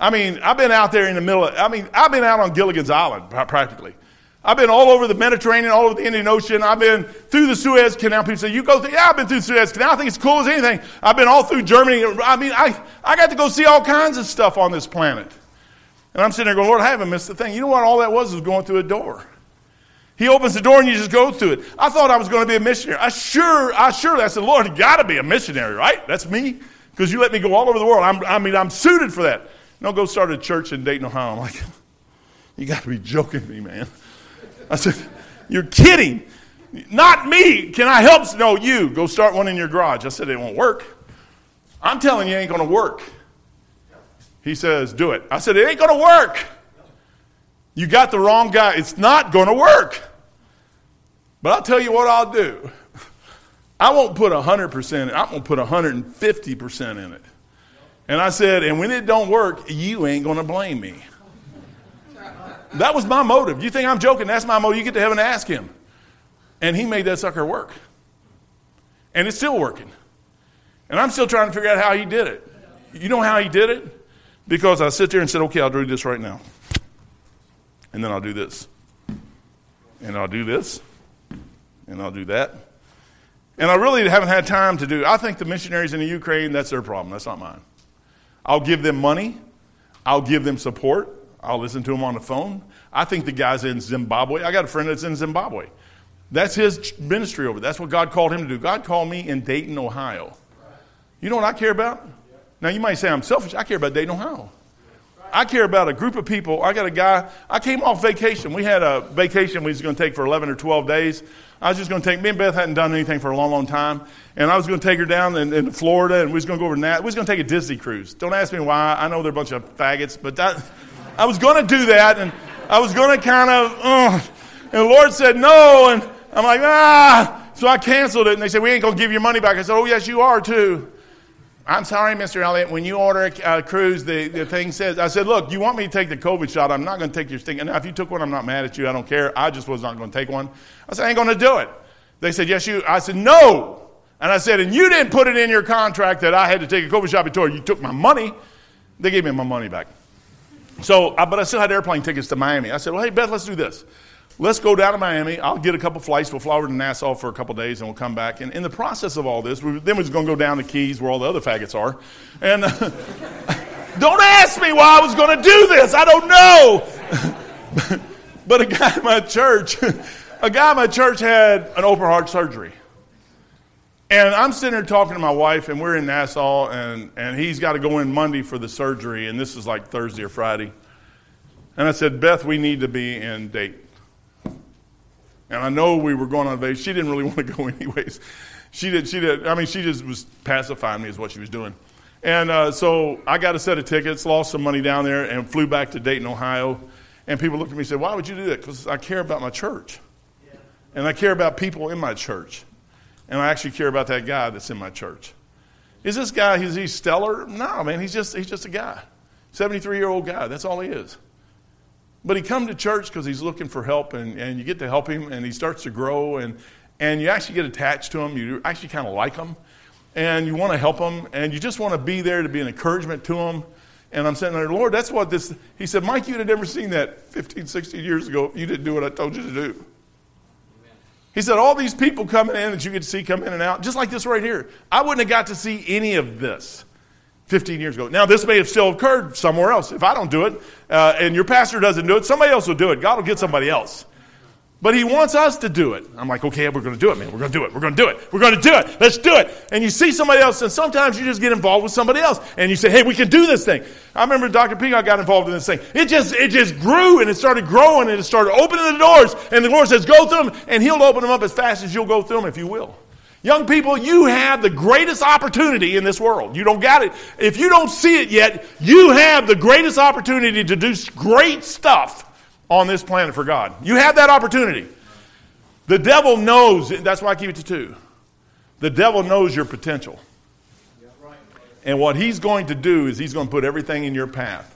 I mean, I've been out there in the middle. Of, I mean, I've been out on Gilligan's Island practically. I've been all over the Mediterranean, all over the Indian Ocean. I've been through the Suez Canal. People say, You go through? Yeah, I've been through the Suez Canal. I think it's cool as anything. I've been all through Germany. I mean, I, I got to go see all kinds of stuff on this planet. And I'm sitting there going, Lord, I haven't missed a thing. You know what all that was? Was going through a door. He opens the door and you just go through it. I thought I was going to be a missionary. I sure, I sure, I said, Lord, got to be a missionary, right? That's me. Because you let me go all over the world. I'm, I mean, I'm suited for that. No, go start a church in Dayton, Ohio. I'm like, you got to be joking me, man. I said, You're kidding. Not me. Can I help? No, you. Go start one in your garage. I said, It won't work. I'm telling you, it ain't going to work. He says, Do it. I said, It ain't going to work. You got the wrong guy. It's not going to work. But I'll tell you what I'll do. I won't put 100%, I'm going to put 150% in it. And I said, and when it don't work, you ain't going to blame me. That was my motive. You think I'm joking? That's my motive. You get to heaven and ask him. And he made that sucker work. And it's still working. And I'm still trying to figure out how he did it. You know how he did it? Because I sit there and said, okay, I'll do this right now. And then I'll do this. And I'll do this. And I'll do that. And I really haven't had time to do. I think the missionaries in the Ukraine, that's their problem. That's not mine. I'll give them money. I'll give them support. I'll listen to him on the phone. I think the guy's in Zimbabwe. I got a friend that's in Zimbabwe. That's his ministry over there. That's what God called him to do. God called me in Dayton, Ohio. You know what I care about? Now, you might say I'm selfish. I care about Dayton, Ohio. I care about a group of people. I got a guy, I came off vacation. We had a vacation we was going to take for 11 or 12 days. I was just going to take, me and Beth hadn't done anything for a long, long time. And I was going to take her down in, in Florida and we was going to go over to Nat. We was going to take a Disney cruise. Don't ask me why. I know they're a bunch of faggots, but that, I was going to do that, and I was going to kind of, uh, and the Lord said no, and I'm like, ah. So I canceled it, and they said, we ain't going to give your money back. I said, oh, yes, you are, too. I'm sorry, Mr. Elliott. When you order a, a cruise, the, the thing says, I said, look, you want me to take the COVID shot? I'm not going to take your stinking. Now, if you took one, I'm not mad at you. I don't care. I just was not going to take one. I said, I ain't going to do it. They said, yes, you. I said, no. And I said, and you didn't put it in your contract that I had to take a COVID shot before you took my money. They gave me my money back. So, I, but I still had airplane tickets to Miami. I said, well, hey, Beth, let's do this. Let's go down to Miami. I'll get a couple flights. We'll fly over to Nassau for a couple days and we'll come back. And in the process of all this, we, then we're just going to go down the Keys where all the other faggots are. And uh, don't ask me why I was going to do this. I don't know. but a guy in my church, a guy in my church had an open heart surgery. And I'm sitting there talking to my wife, and we're in Nassau, and, and he's got to go in Monday for the surgery, and this is like Thursday or Friday. And I said, Beth, we need to be in Dayton. And I know we were going on a vacation. She didn't really want to go anyways. She did, she did, I mean, she just was pacifying me, is what she was doing. And uh, so I got a set of tickets, lost some money down there, and flew back to Dayton, Ohio. And people looked at me and said, Why would you do that? Because I care about my church. Yeah. And I care about people in my church. And I actually care about that guy that's in my church. Is this guy, is he stellar? No, man, he's just, he's just a guy. 73 year old guy. That's all he is. But he come to church because he's looking for help, and, and you get to help him, and he starts to grow, and, and you actually get attached to him. You actually kind of like him, and you want to help him, and you just want to be there to be an encouragement to him. And I'm sitting there, Lord, that's what this. He said, Mike, you'd have never seen that 15, 16 years ago if you didn't do what I told you to do. He said, all these people coming in that you get to see come in and out, just like this right here. I wouldn't have got to see any of this 15 years ago. Now, this may have still occurred somewhere else. If I don't do it, uh, and your pastor doesn't do it, somebody else will do it. God will get somebody else. But he wants us to do it. I'm like, okay, we're going to do it, man. We're going to do it. We're going to do it. We're going to do it. Let's do it. And you see somebody else, and sometimes you just get involved with somebody else, and you say, hey, we can do this thing. I remember Dr. Peacock got involved in this thing. It just, it just grew, and it started growing, and it started opening the doors, and the Lord says, go through them, and he'll open them up as fast as you'll go through them if you will. Young people, you have the greatest opportunity in this world. You don't got it. If you don't see it yet, you have the greatest opportunity to do great stuff on this planet for God. You have that opportunity. The devil knows, that's why I keep it to two. The devil knows your potential. And what he's going to do is he's going to put everything in your path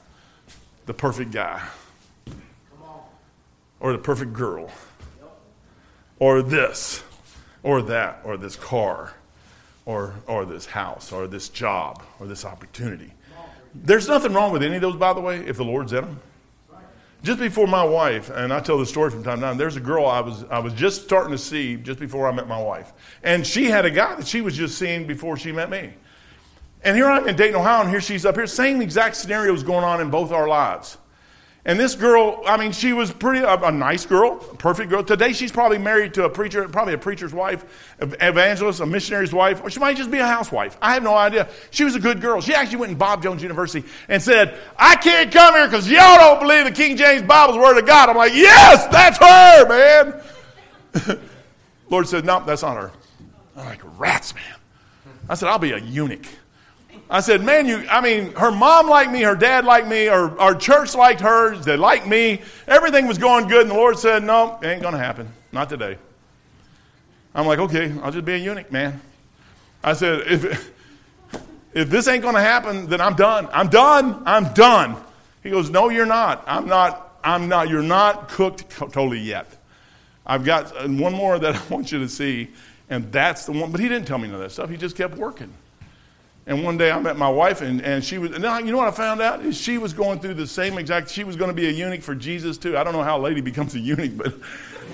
the perfect guy, or the perfect girl, or this or that, or this car, or, or this house, or this job, or this opportunity. There's nothing wrong with any of those, by the way, if the Lord's in them. Just before my wife, and I tell this story from time to time, there's a girl I was, I was just starting to see just before I met my wife. And she had a guy that she was just seeing before she met me. And here I'm in Dayton, Ohio, and here she's up here. Same exact scenarios going on in both our lives. And this girl, I mean, she was pretty a, a, nice girl, a perfect girl. Today, she's probably married to a preacher, probably a preacher's wife, evangelist, a missionary's wife, or she might just be a housewife. I have no idea. She was a good girl. She actually went in Bob Jones University and said, "I can't come here because y'all don't believe the King James Bible's word of God." I'm like, "Yes, that's her, man." Lord said, "No, that's not her." I'm like, "Rats, man." I said, "I'll be a eunuch." I said, man, you, I mean, her mom liked me, her dad liked me, our, our church liked her, they liked me. Everything was going good, and the Lord said, no, it ain't going to happen. Not today. I'm like, okay, I'll just be a eunuch, man. I said, if, if this ain't going to happen, then I'm done. I'm done. I'm done. He goes, no, you're not. I'm not. I'm not. You're not cooked totally yet. I've got uh, one more that I want you to see, and that's the one. But he didn't tell me none of that stuff. He just kept working. And one day I met my wife, and, and she was, and you know what I found out? Is she was going through the same exact, she was going to be a eunuch for Jesus too. I don't know how a lady becomes a eunuch, but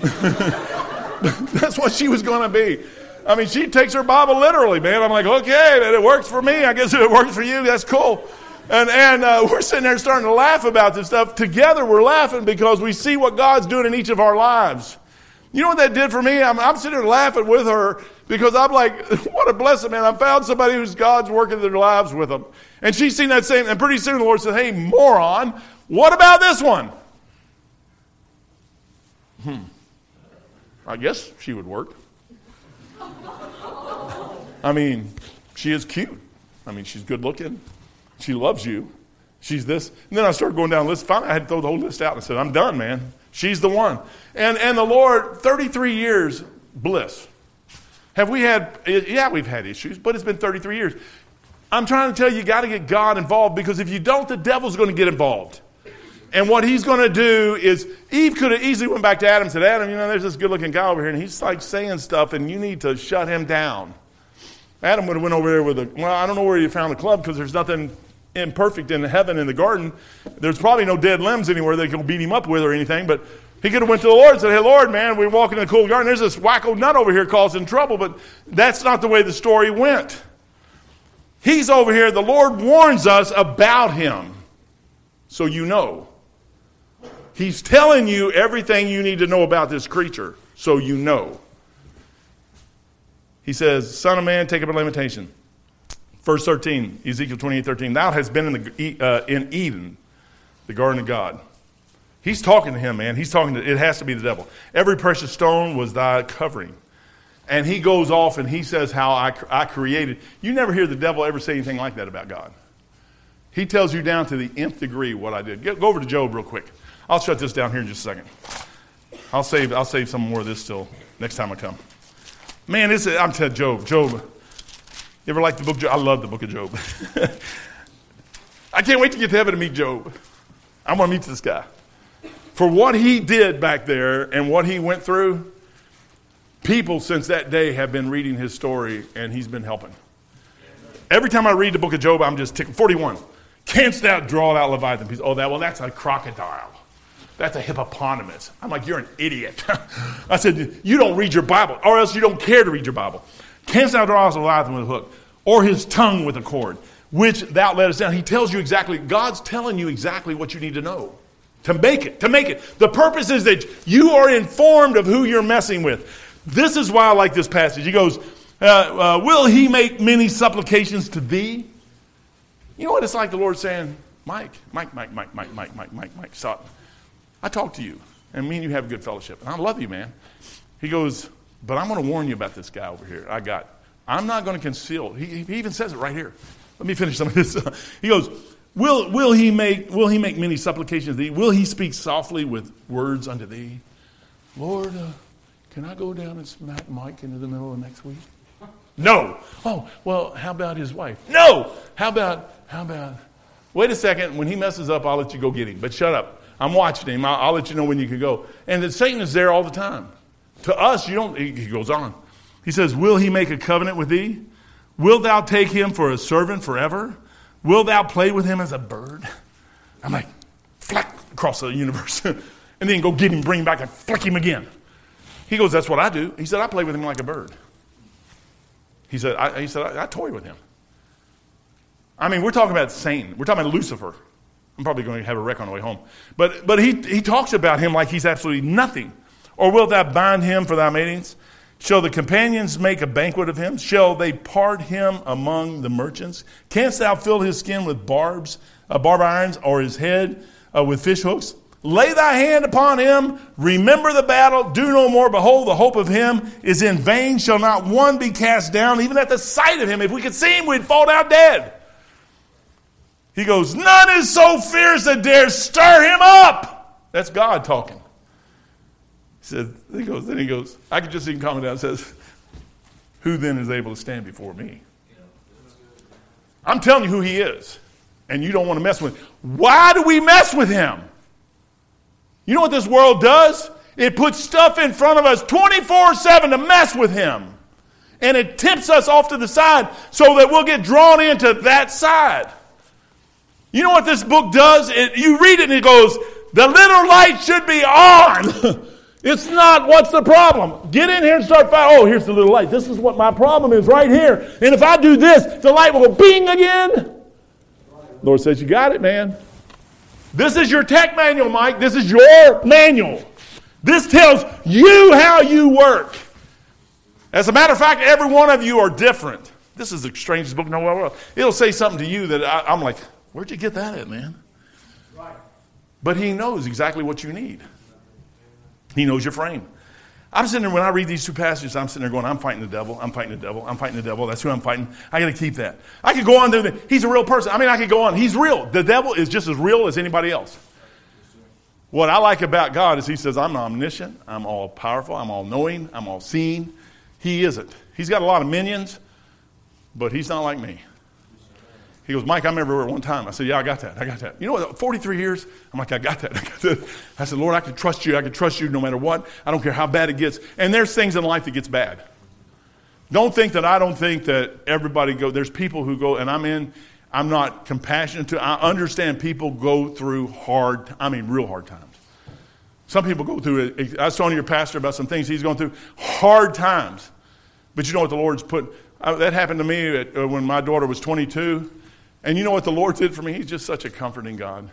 that's what she was going to be. I mean, she takes her Bible literally, man. I'm like, okay, it works for me. I guess if it works for you, that's cool. And, and uh, we're sitting there starting to laugh about this stuff. Together, we're laughing because we see what God's doing in each of our lives. You know what that did for me? I'm, I'm sitting there laughing with her because I'm like, what a blessing, man. I found somebody who's God's working their lives with them. And she's seen that same, and pretty soon the Lord said, hey, moron, what about this one? Hmm. I guess she would work. I mean, she is cute. I mean, she's good looking. She loves you. She's this. And then I started going down the list. Finally, I had to throw the whole list out. and said, I'm done, man. She's the one. And, and the Lord, 33 years, bliss. Have we had, yeah, we've had issues, but it's been 33 years. I'm trying to tell you, you got to get God involved because if you don't, the devil's going to get involved. And what he's going to do is, Eve could have easily went back to Adam and said, Adam, you know, there's this good looking guy over here, and he's like saying stuff, and you need to shut him down. Adam would have went over there with a, well, I don't know where he found the club because there's nothing imperfect in heaven in the garden. There's probably no dead limbs anywhere they can beat him up with or anything, but he could have went to the Lord and said, hey, Lord, man, we're walking in the cool garden. There's this wacko nut over here causing trouble, but that's not the way the story went. He's over here. The Lord warns us about him so you know. He's telling you everything you need to know about this creature, so you know. He says, Son of man, take up a lamentation. Verse 13, Ezekiel 28 13. Thou hast been in, the, uh, in Eden, the garden of God. He's talking to him, man. He's talking to, it has to be the devil. Every precious stone was thy covering. And he goes off and he says how I, I created. You never hear the devil ever say anything like that about God. He tells you down to the nth degree what I did. Get, go over to Job real quick. I'll shut this down here in just a second. I'll save, I'll save some more of this till next time I come. Man, this is, I'm telling Job. Job. You ever like the book Job? I love the book of Job. I can't wait to get to heaven to meet Job. I want to meet this guy. For what he did back there and what he went through, people since that day have been reading his story and he's been helping. Every time I read the book of Job, I'm just tickled. 41. Canst thou draw out Leviathan? Oh, that, well, that's a crocodile. That's a hippopotamus. I'm like, you're an idiot. I said, you don't read your Bible, or else you don't care to read your Bible. Canst thou draw out Leviathan with a hook, or his tongue with a cord, which thou lettest down? He tells you exactly, God's telling you exactly what you need to know to make it, to make it. The purpose is that you are informed of who you're messing with. This is why I like this passage. He goes, uh, uh, Will he make many supplications to thee? You know what it's like the Lord saying, Mike, Mike, Mike, Mike, Mike, Mike, Mike, Mike, Mike, stop. I talk to you, and me and you have good fellowship, and I love you, man. He goes, But I'm going to warn you about this guy over here. I got, I'm not going to conceal. He, he even says it right here. Let me finish some of this. he goes, Will, will, he make, will he make many supplications to thee? Will he speak softly with words unto thee? Lord, uh, can I go down and smack Mike into the middle of next week? No. Oh, well, how about his wife? No. How about, how about, wait a second, when he messes up, I'll let you go get him. But shut up. I'm watching him. I'll, I'll let you know when you can go. And that Satan is there all the time. To us, you don't, he goes on. He says, Will he make a covenant with thee? Will thou take him for a servant forever? Will thou play with him as a bird? I'm like, flack across the universe. and then go get him, bring him back, and flick him again. He goes, That's what I do. He said, I play with him like a bird. He said, I, he said, I, I toy with him. I mean, we're talking about Satan. We're talking about Lucifer. I'm probably going to have a wreck on the way home. But, but he, he talks about him like he's absolutely nothing. Or wilt thou bind him for thy matings? Shall the companions make a banquet of him? Shall they part him among the merchants? Canst thou fill his skin with barbs, uh, barb irons, or his head uh, with fish hooks? Lay thy hand upon him. Remember the battle. Do no more. Behold, the hope of him is in vain. Shall not one be cast down, even at the sight of him? If we could see him, we'd fall down dead. He goes, None is so fierce that dares stir him up. That's God talking. Says, he goes, then he goes, I could just him coming down and says, Who then is able to stand before me? I'm telling you who he is, and you don't want to mess with him. Why do we mess with him? You know what this world does? It puts stuff in front of us 24 7 to mess with him. And it tips us off to the side so that we'll get drawn into that side. You know what this book does? It, you read it and it goes, the little light should be on. It's not what's the problem. Get in here and start fighting. Oh, here's the little light. This is what my problem is right here. And if I do this, the light will go bing again. Lord says, You got it, man. This is your tech manual, Mike. This is your manual. This tells you how you work. As a matter of fact, every one of you are different. This is the strangest book in the world. It'll say something to you that I, am like, Where'd you get that at, man? Right. But he knows exactly what you need. He knows your frame. I'm sitting there, when I read these two passages, I'm sitting there going, I'm fighting the devil, I'm fighting the devil, I'm fighting the devil. That's who I'm fighting. I got to keep that. I could go on there, he's a real person. I mean, I could go on. He's real. The devil is just as real as anybody else. What I like about God is he says, I'm omniscient, I'm all powerful, I'm all knowing, I'm all seeing. He isn't. He's got a lot of minions, but he's not like me. He goes, Mike, I'm everywhere one time. I said, Yeah, I got that. I got that. You know what? 43 years? I'm like, I got that. I got that. I said, Lord, I can trust you. I can trust you no matter what. I don't care how bad it gets. And there's things in life that gets bad. Don't think that I don't think that everybody go. There's people who go, and I'm in. I'm not compassionate to. I understand people go through hard. I mean, real hard times. Some people go through it. I was telling your pastor about some things he's going through. Hard times. But you know what the Lord's put? Uh, that happened to me uh, when my daughter was 22. And you know what the Lord did for me? He's just such a comforting God.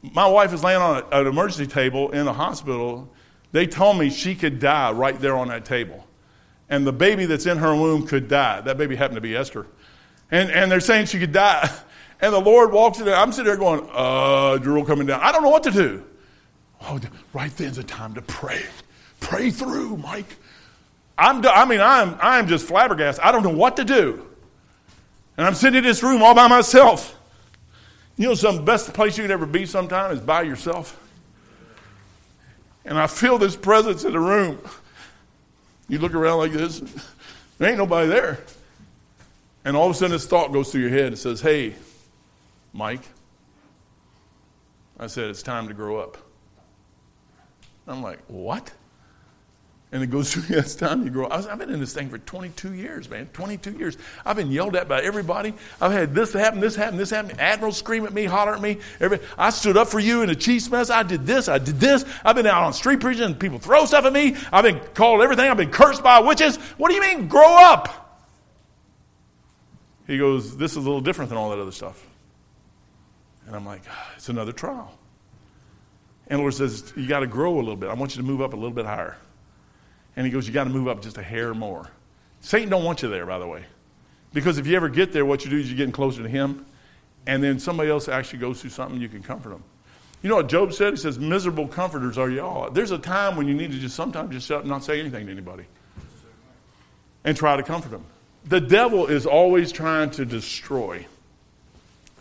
My wife is laying on an emergency table in a hospital. They told me she could die right there on that table. And the baby that's in her womb could die. That baby happened to be Esther. And, and they're saying she could die. And the Lord walks in there. I'm sitting there going, uh, drool coming down. I don't know what to do. Oh, right then's the time to pray. Pray through, Mike. I'm, I mean, I'm, I'm just flabbergasted. I don't know what to do. And I'm sitting in this room all by myself. You know, some best place you can ever be sometime is by yourself. And I feel this presence in the room. You look around like this, there ain't nobody there. And all of a sudden, this thought goes through your head. It says, Hey, Mike. I said, It's time to grow up. I'm like, What? And it goes through, yes, time you grow. I have been in this thing for 22 years, man. 22 years. I've been yelled at by everybody. I've had this happen, this happen, this happen. Admiral scream at me, holler at me. Every, I stood up for you in a Chiefs mess. I did this, I did this. I've been out on street preaching and people throw stuff at me. I've been called everything. I've been cursed by witches. What do you mean, grow up? He goes, This is a little different than all that other stuff. And I'm like, ah, It's another trial. And the Lord says, You got to grow a little bit. I want you to move up a little bit higher. And he goes, You got to move up just a hair more. Satan don't want you there, by the way. Because if you ever get there, what you do is you're getting closer to him, and then somebody else actually goes through something, you can comfort them. You know what Job said? He says, Miserable comforters are y'all. There's a time when you need to just sometimes just shut up and not say anything to anybody and try to comfort them. The devil is always trying to destroy,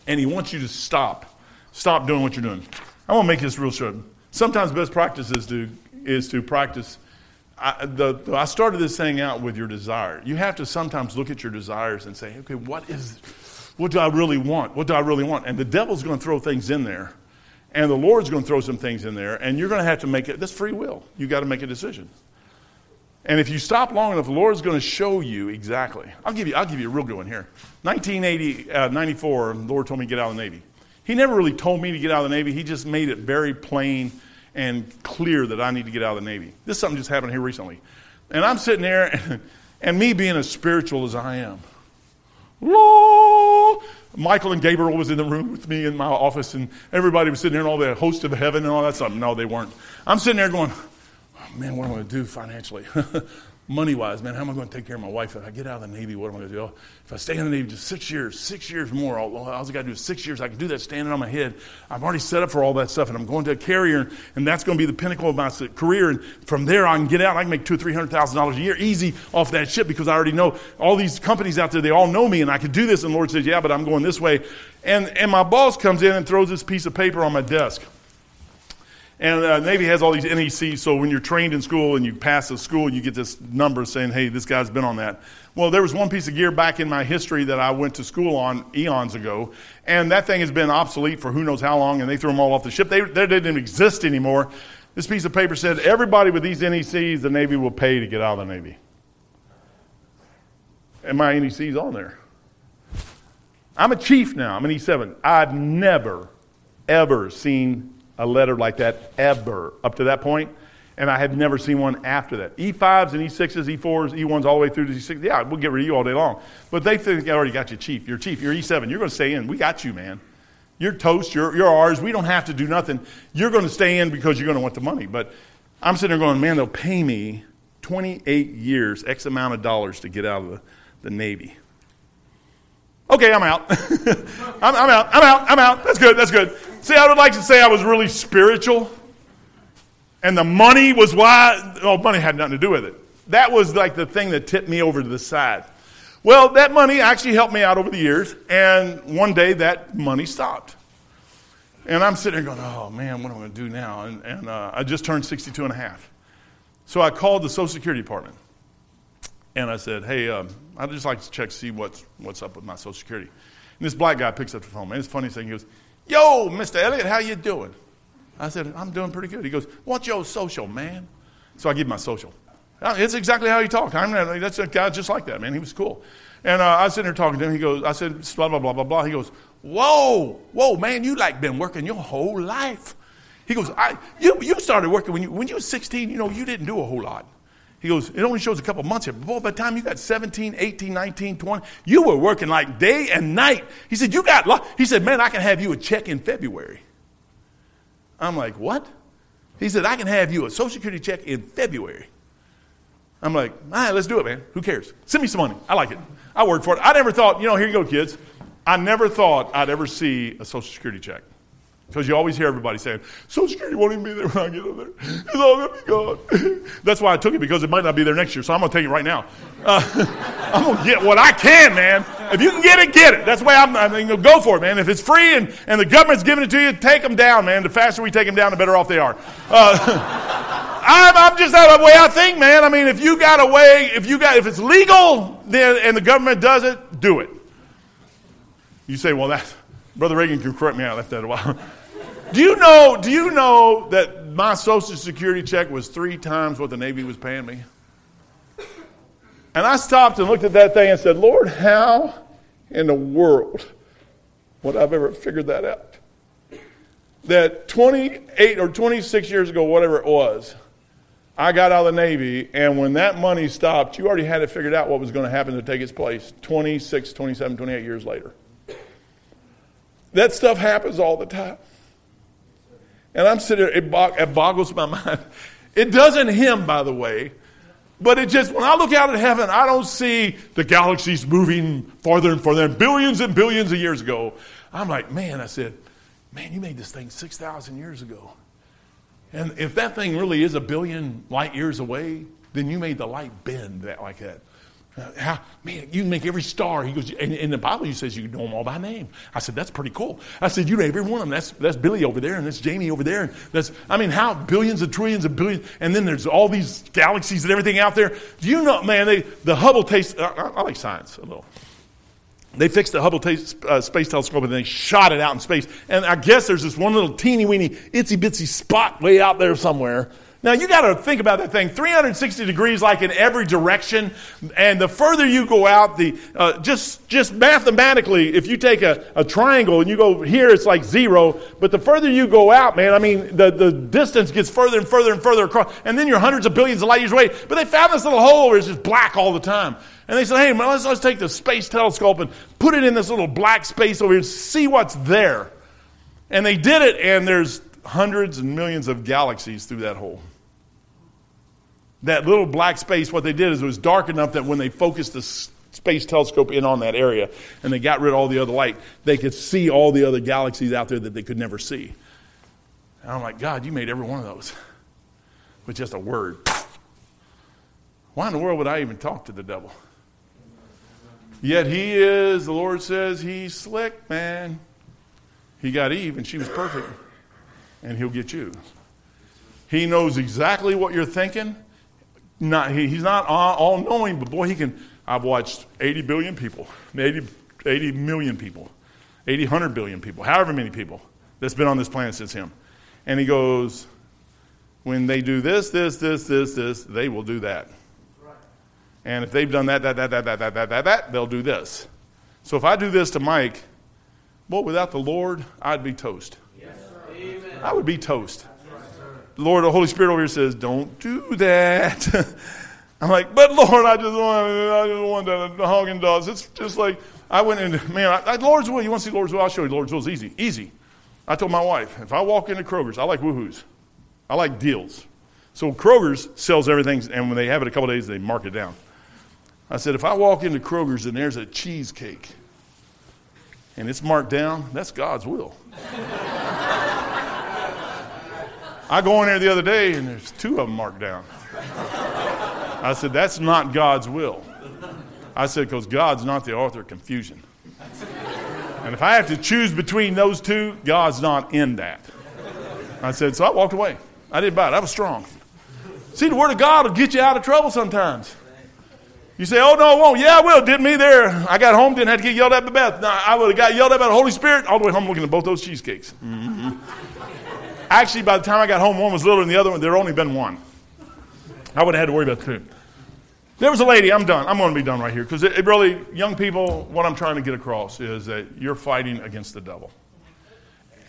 and he wants you to stop. Stop doing what you're doing. I want to make this real short. Sometimes best practice is to, is to practice I, the, I started this thing out with your desire. You have to sometimes look at your desires and say, okay, what is, what do I really want? What do I really want? And the devil's going to throw things in there, and the Lord's going to throw some things in there, and you're going to have to make it. That's free will. You got to make a decision. And if you stop long enough, the Lord's going to show you exactly. I'll give you, I'll give you a real good one here. 1980, uh, 94, the Lord told me to get out of the Navy. He never really told me to get out of the Navy. He just made it very plain and clear that I need to get out of the Navy. This is something just happened here recently. And I'm sitting there, and, and me being as spiritual as I am, Michael and Gabriel was in the room with me in my office, and everybody was sitting there, and all the hosts of heaven and all that stuff. No, they weren't. I'm sitting there going, oh, man, what am I going to do financially? money wise, man, how am I going to take care of my wife? If I get out of the Navy, what am I going to do? Oh, if I stay in the Navy just six years, six years more, all, all I got to do is six years. I can do that standing on my head. I've already set up for all that stuff, and I'm going to a carrier, and that's going to be the pinnacle of my career. And from there, I can get out. I can make two or three hundred thousand dollars a year easy off that ship because I already know all these companies out there. They all know me, and I can do this. And the Lord says, "Yeah, but I'm going this way." And and my boss comes in and throws this piece of paper on my desk. And uh, Navy has all these NECs, so when you're trained in school and you pass the school, you get this number saying, hey, this guy's been on that. Well, there was one piece of gear back in my history that I went to school on eons ago, and that thing has been obsolete for who knows how long, and they threw them all off the ship. They, they didn't exist anymore. This piece of paper said, everybody with these NECs, the Navy will pay to get out of the Navy. And my NEC's on there. I'm a chief now. I'm an E7. I've never, ever seen a letter like that ever up to that point, and I have never seen one after that. E5s and E6s, E4s, E1s, all the way through to E6. Yeah, we'll get rid of you all day long. But they think they already got you chief. You're chief. You're E7. You're going to stay in. We got you, man. You're toast. You're, you're ours. We don't have to do nothing. You're going to stay in because you're going to want the money. But I'm sitting there going, man, they'll pay me 28 years, X amount of dollars to get out of the, the Navy. Okay, I'm out. I'm, I'm out. I'm out. I'm out. That's good. That's good. See, I would like to say I was really spiritual. And the money was why, oh, money had nothing to do with it. That was like the thing that tipped me over to the side. Well, that money actually helped me out over the years, and one day that money stopped. And I'm sitting there going, oh man, what am I going to do now? And, and uh, I just turned 62 and a half. So I called the Social Security Department. And I said, hey, um, I'd just like to check see what's, what's up with my Social Security. And this black guy picks up the phone. Man, it's funniest thing. He goes, yo, Mr. Elliott, how you doing? I said, I'm doing pretty good. He goes, what's your social, man? So I give my social. Uh, it's exactly how he talked. I mean, that's a guy just like that, man. He was cool. And uh, I was sitting there talking to him. He goes, I said, blah, blah, blah, blah, blah. He goes, whoa, whoa, man, you like been working your whole life. He goes, I, you, you started working when you, when you were 16, you know, you didn't do a whole lot. He goes, it only shows a couple months here. But by the time you got 17, 18, 19, 20, you were working like day and night. He said, you got, he said, man, I can have you a check in February. I'm like, what? He said, I can have you a Social Security check in February. I'm like, all right, let's do it, man. Who cares? Send me some money. I like it. I worked for it. I never thought, you know, here you go, kids. I never thought I'd ever see a Social Security check. Because you always hear everybody saying, Social Security won't even be there when I get over there. It's all going to be gone. That's why I took it, because it might not be there next year. So I'm going to take it right now. Uh, I'm going to get what I can, man. If you can get it, get it. That's the way I'm, I mean, go for it, man. If it's free and, and the government's giving it to you, take them down, man. The faster we take them down, the better off they are. Uh, I'm, I'm just that way I think, man. I mean, if you got a way, if you got, if it's legal, then, and the government does it, do it. You say, well, that, Brother Reagan can correct me. I left that a while. Do you know? Do you know that my Social Security check was three times what the Navy was paying me? And I stopped and looked at that thing and said, Lord, how in the world would I've ever figured that out? That 28 or 26 years ago, whatever it was, I got out of the Navy, and when that money stopped, you already had it figured out what was going to happen to take its place 26, 27, 28 years later. That stuff happens all the time. And I'm sitting there, it, bog, it boggles my mind. It doesn't him, by the way. But it just, when I look out at heaven, I don't see the galaxies moving farther and farther, billions and billions of years ago. I'm like, man, I said, man, you made this thing 6,000 years ago. And if that thing really is a billion light years away, then you made the light bend that like that. How, man, you make every star. He goes, in the Bible, he says you know them all by name. I said, that's pretty cool. I said, you know every one of them. That's, that's Billy over there, and that's Jamie over there. And that's, I mean, how billions and trillions and billions, and then there's all these galaxies and everything out there. Do you know, man, they, the Hubble taste, I, I like science a little. They fixed the Hubble uh, Space Telescope and they shot it out in space. And I guess there's this one little teeny weeny, itsy bitsy spot way out there somewhere now you got to think about that thing 360 degrees, like in every direction. And the further you go out, the uh, just just mathematically, if you take a, a triangle and you go here, it's like zero. But the further you go out, man, I mean, the, the distance gets further and further and further across. And then you're hundreds of billions of light years away. But they found this little hole where it's just black all the time. And they said, hey, man, let's, let's take the space telescope and put it in this little black space over here and see what's there. And they did it, and there's hundreds and millions of galaxies through that hole that little black space, what they did is it was dark enough that when they focused the space telescope in on that area and they got rid of all the other light, they could see all the other galaxies out there that they could never see. And I'm like, God, you made every one of those with just a word. Why in the world would I even talk to the devil? Yet he is, the Lord says, he's slick, man. He got Eve and she was perfect. And he'll get you. He knows exactly what you're thinking not, he, he's not all knowing, but boy, he can. I've watched 80 billion people, 80, 80 million people, 80, 100 billion people, however many people that's been on this planet since him. And he goes, when they do this, this, this, this, this, they will do that. And if they've done that, that, that, that, that, that, that, that, that, they'll do this. So if I do this to Mike, boy, without the Lord, I'd be toast. Yes, I would be toast. Lord, the Holy Spirit over here says, don't do that. I'm like, but Lord, I just want, I just want the, the Haagen Dazs. It's just like, I went in, man, I, I, Lord's will. You want to see Lord's will? I'll show you Lord's will. It's easy. Easy. I told my wife, if I walk into Kroger's, I like woohoos. I like deals. So Kroger's sells everything, and when they have it a couple days, they mark it down. I said, if I walk into Kroger's and there's a cheesecake and it's marked down, that's God's will. I go in there the other day and there's two of them marked down. I said, That's not God's will. I said, Because God's not the author of confusion. And if I have to choose between those two, God's not in that. I said, So I walked away. I didn't buy it. I was strong. See, the Word of God will get you out of trouble sometimes. You say, oh, no, it won't. Yeah, I will. Did me there. I got home, didn't have to get yelled at by Beth. No, I would have got yelled at by the Holy Spirit all the way home looking at both those cheesecakes. Mm-hmm. Actually, by the time I got home, one was littler than the other one. There only been one. I would have had to worry about two. There was a lady, I'm done. I'm going to be done right here because it, it really, young people, what I'm trying to get across is that you're fighting against the devil.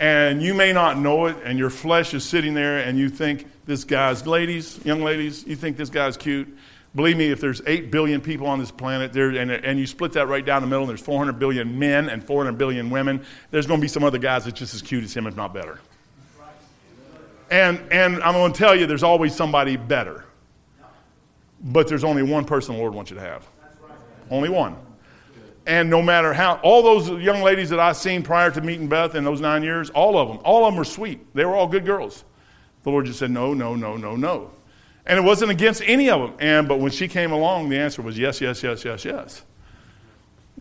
And you may not know it, and your flesh is sitting there, and you think this guy's, ladies, young ladies, you think this guy's cute. Believe me, if there's 8 billion people on this planet, there, and, and you split that right down the middle, and there's 400 billion men and 400 billion women, there's going to be some other guys that's just as cute as him, if not better. And, and I'm going to tell you, there's always somebody better. But there's only one person the Lord wants you to have. Only one. And no matter how, all those young ladies that I've seen prior to meeting Beth in those nine years, all of them, all of them were sweet. They were all good girls. The Lord just said, no, no, no, no, no. And it wasn't against any of them. And, but when she came along, the answer was yes, yes, yes, yes, yes.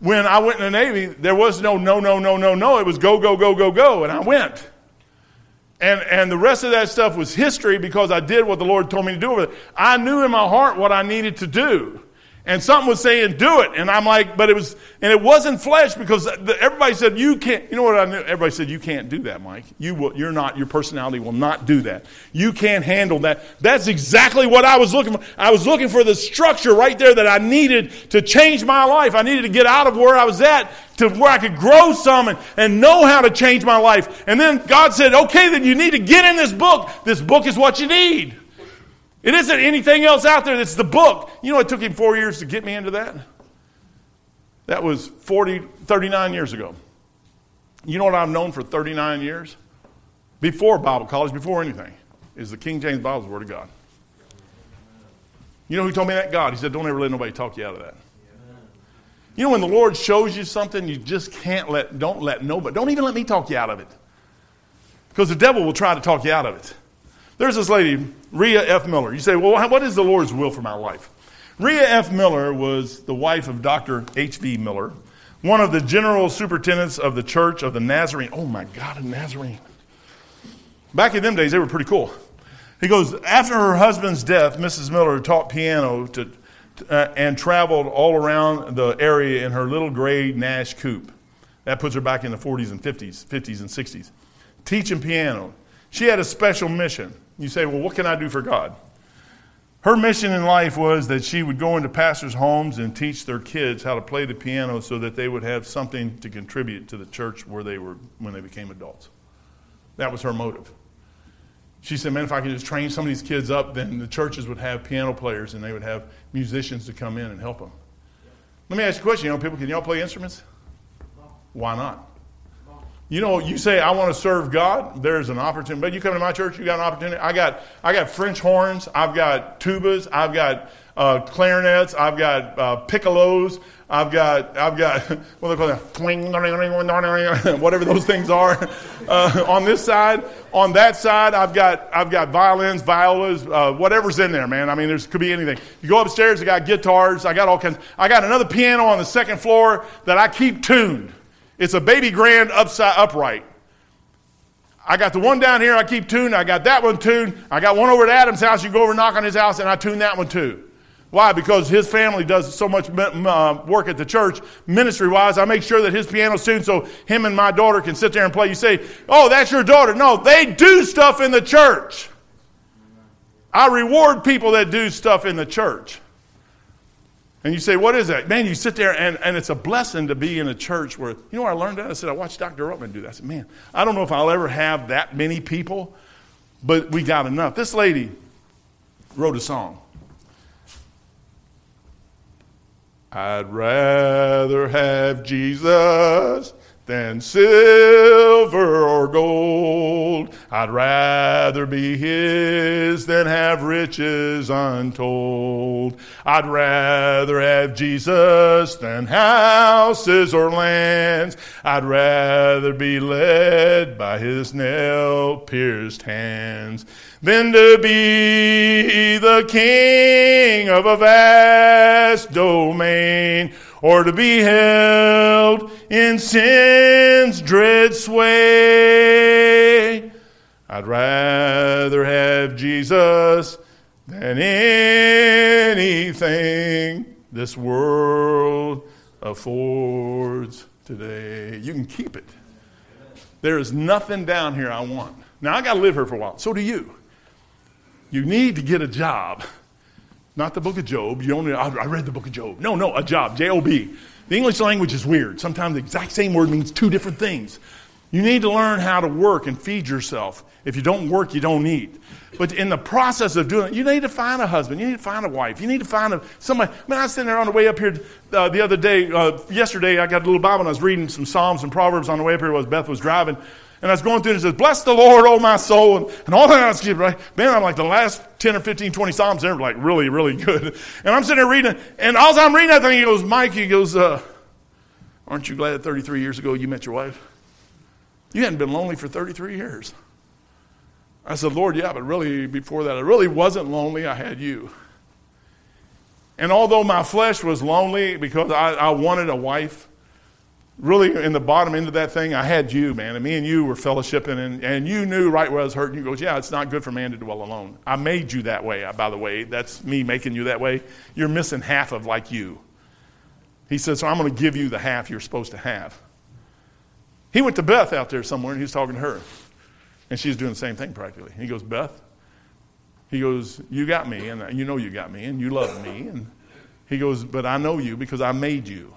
When I went in the Navy, there was no no, no, no, no, no. It was go, go, go, go, go. And I went. And, and the rest of that stuff was history because I did what the Lord told me to do with it. I knew in my heart what I needed to do and something was saying do it. And i'm like but it was and it wasn't flesh because the, everybody said you can't you know what i knew? Everybody said you can't do that mike. You will you're not your personality will not do that. You can't handle that. That's exactly what i was looking for. I was looking for the structure right there that i needed to change my life. I needed to get out of where i was at to where i could grow some and, and know how to change my life. And then god said okay then you need to get in this book. This book is what you need it isn't anything else out there that's the book. You know, it took him four years to get me into that. That was 40, 39 years ago. You know what I've known for 39 years? Before Bible college, before anything, is the King James Bible, the Word of God. You know who told me that? God. He said, Don't ever let nobody talk you out of that. You know, when the Lord shows you something, you just can't let, don't let nobody, don't even let me talk you out of it. Because the devil will try to talk you out of it. There's this lady, Rhea F. Miller. You say, well, what is the Lord's will for my life? Rhea F. Miller was the wife of Dr. H.V. Miller, one of the general superintendents of the Church of the Nazarene. Oh my God, a Nazarene. Back in them days, they were pretty cool. He goes, after her husband's death, Mrs. Miller taught piano to, uh, and traveled all around the area in her little gray Nash coupe. That puts her back in the 40s and 50s, 50s and 60s, teaching piano. She had a special mission. You say, well, what can I do for God? Her mission in life was that she would go into pastors' homes and teach their kids how to play the piano so that they would have something to contribute to the church where they were when they became adults. That was her motive. She said, Man, if I could just train some of these kids up, then the churches would have piano players and they would have musicians to come in and help them. Let me ask you a question. You know, people, can y'all play instruments? Why not? You know, you say I want to serve God. There's an opportunity. But you come to my church, you got an opportunity. I got, I got French horns. I've got tubas. I've got uh, clarinets. I've got uh, piccolos. I've got, I've got what they call whatever those things are. Uh, on this side, on that side, I've got, I've got violins, violas, uh, whatever's in there, man. I mean, there's could be anything. You go upstairs, I got guitars. I got all kinds. I got another piano on the second floor that I keep tuned. It's a baby grand upside upright. I got the one down here I keep tuned. I got that one tuned. I got one over at Adam's house. You go over knock on his house, and I tune that one too. Why? Because his family does so much uh, work at the church, ministry wise. I make sure that his piano's tuned so him and my daughter can sit there and play. You say, Oh, that's your daughter. No, they do stuff in the church. I reward people that do stuff in the church. And you say, what is that? Man, you sit there and, and it's a blessing to be in a church where, you know I learned that? I said, I watched Dr. Ruttman do that. I said, man, I don't know if I'll ever have that many people, but we got enough. This lady wrote a song. I'd rather have Jesus than silver or gold. I'd rather be his than have riches untold. I'd rather have Jesus than houses or lands. I'd rather be led by his nail pierced hands than to be the king of a vast domain or to be held in sin's dread sway. I'd rather have Jesus than anything this world affords today. You can keep it. There is nothing down here I want. Now, I got to live here for a while. So do you. You need to get a job. Not the book of Job. You only, I read the book of Job. No, no, a job. J O B. The English language is weird. Sometimes the exact same word means two different things. You need to learn how to work and feed yourself. If you don't work, you don't eat. But in the process of doing it, you need to find a husband. You need to find a wife. You need to find a, somebody. Man, I was sitting there on the way up here uh, the other day. Uh, yesterday, I got a little Bible and I was reading some Psalms and Proverbs on the way up here as Beth was driving. And I was going through and it says, Bless the Lord, oh my soul. And, and all that I was right? Man, I'm like the last 10 or 15, 20 Psalms, they're like really, really good. And I'm sitting there reading, and all I'm reading that thing, he goes, Mike, he goes, uh, Aren't you glad that 33 years ago you met your wife? You hadn't been lonely for 33 years. I said, Lord, yeah, but really before that, I really wasn't lonely. I had you. And although my flesh was lonely because I, I wanted a wife, really in the bottom end of that thing, I had you, man. And me and you were fellowshipping, and, and you knew right where I was hurting. You goes, Yeah, it's not good for man to dwell alone. I made you that way, uh, by the way. That's me making you that way. You're missing half of like you. He said, So I'm going to give you the half you're supposed to have. He went to Beth out there somewhere, and he was talking to her. And she's doing the same thing practically. He goes, Beth, he goes, You got me, and uh, you know you got me, and you love me. And he goes, But I know you because I made you.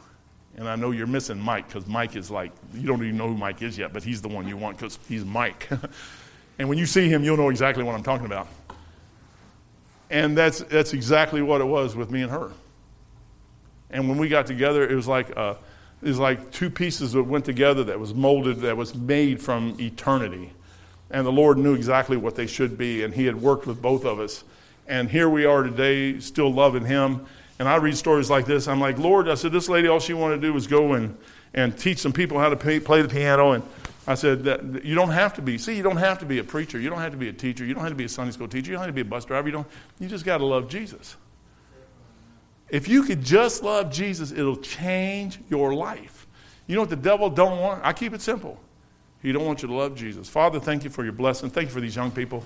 And I know you're missing Mike because Mike is like, you don't even know who Mike is yet, but he's the one you want because he's Mike. and when you see him, you'll know exactly what I'm talking about. And that's, that's exactly what it was with me and her. And when we got together, it was like, uh, it was like two pieces that went together that was molded, that was made from eternity. And the Lord knew exactly what they should be, and He had worked with both of us. And here we are today, still loving Him and I read stories like this. I'm like, Lord, I said, this lady, all she wanted to do was go and, and teach some people how to pay, play the piano. And I said, that, you don't have to be, see, you don't have to be a preacher. You don't have to be a teacher. You don't have to be a Sunday school teacher. You don't have to be a bus driver. You, don't, you just got to love Jesus. If you could just love Jesus, it'll change your life. You know what the devil don't want? I keep it simple. He don't want you to love Jesus. Father, thank you for your blessing. Thank you for these young people.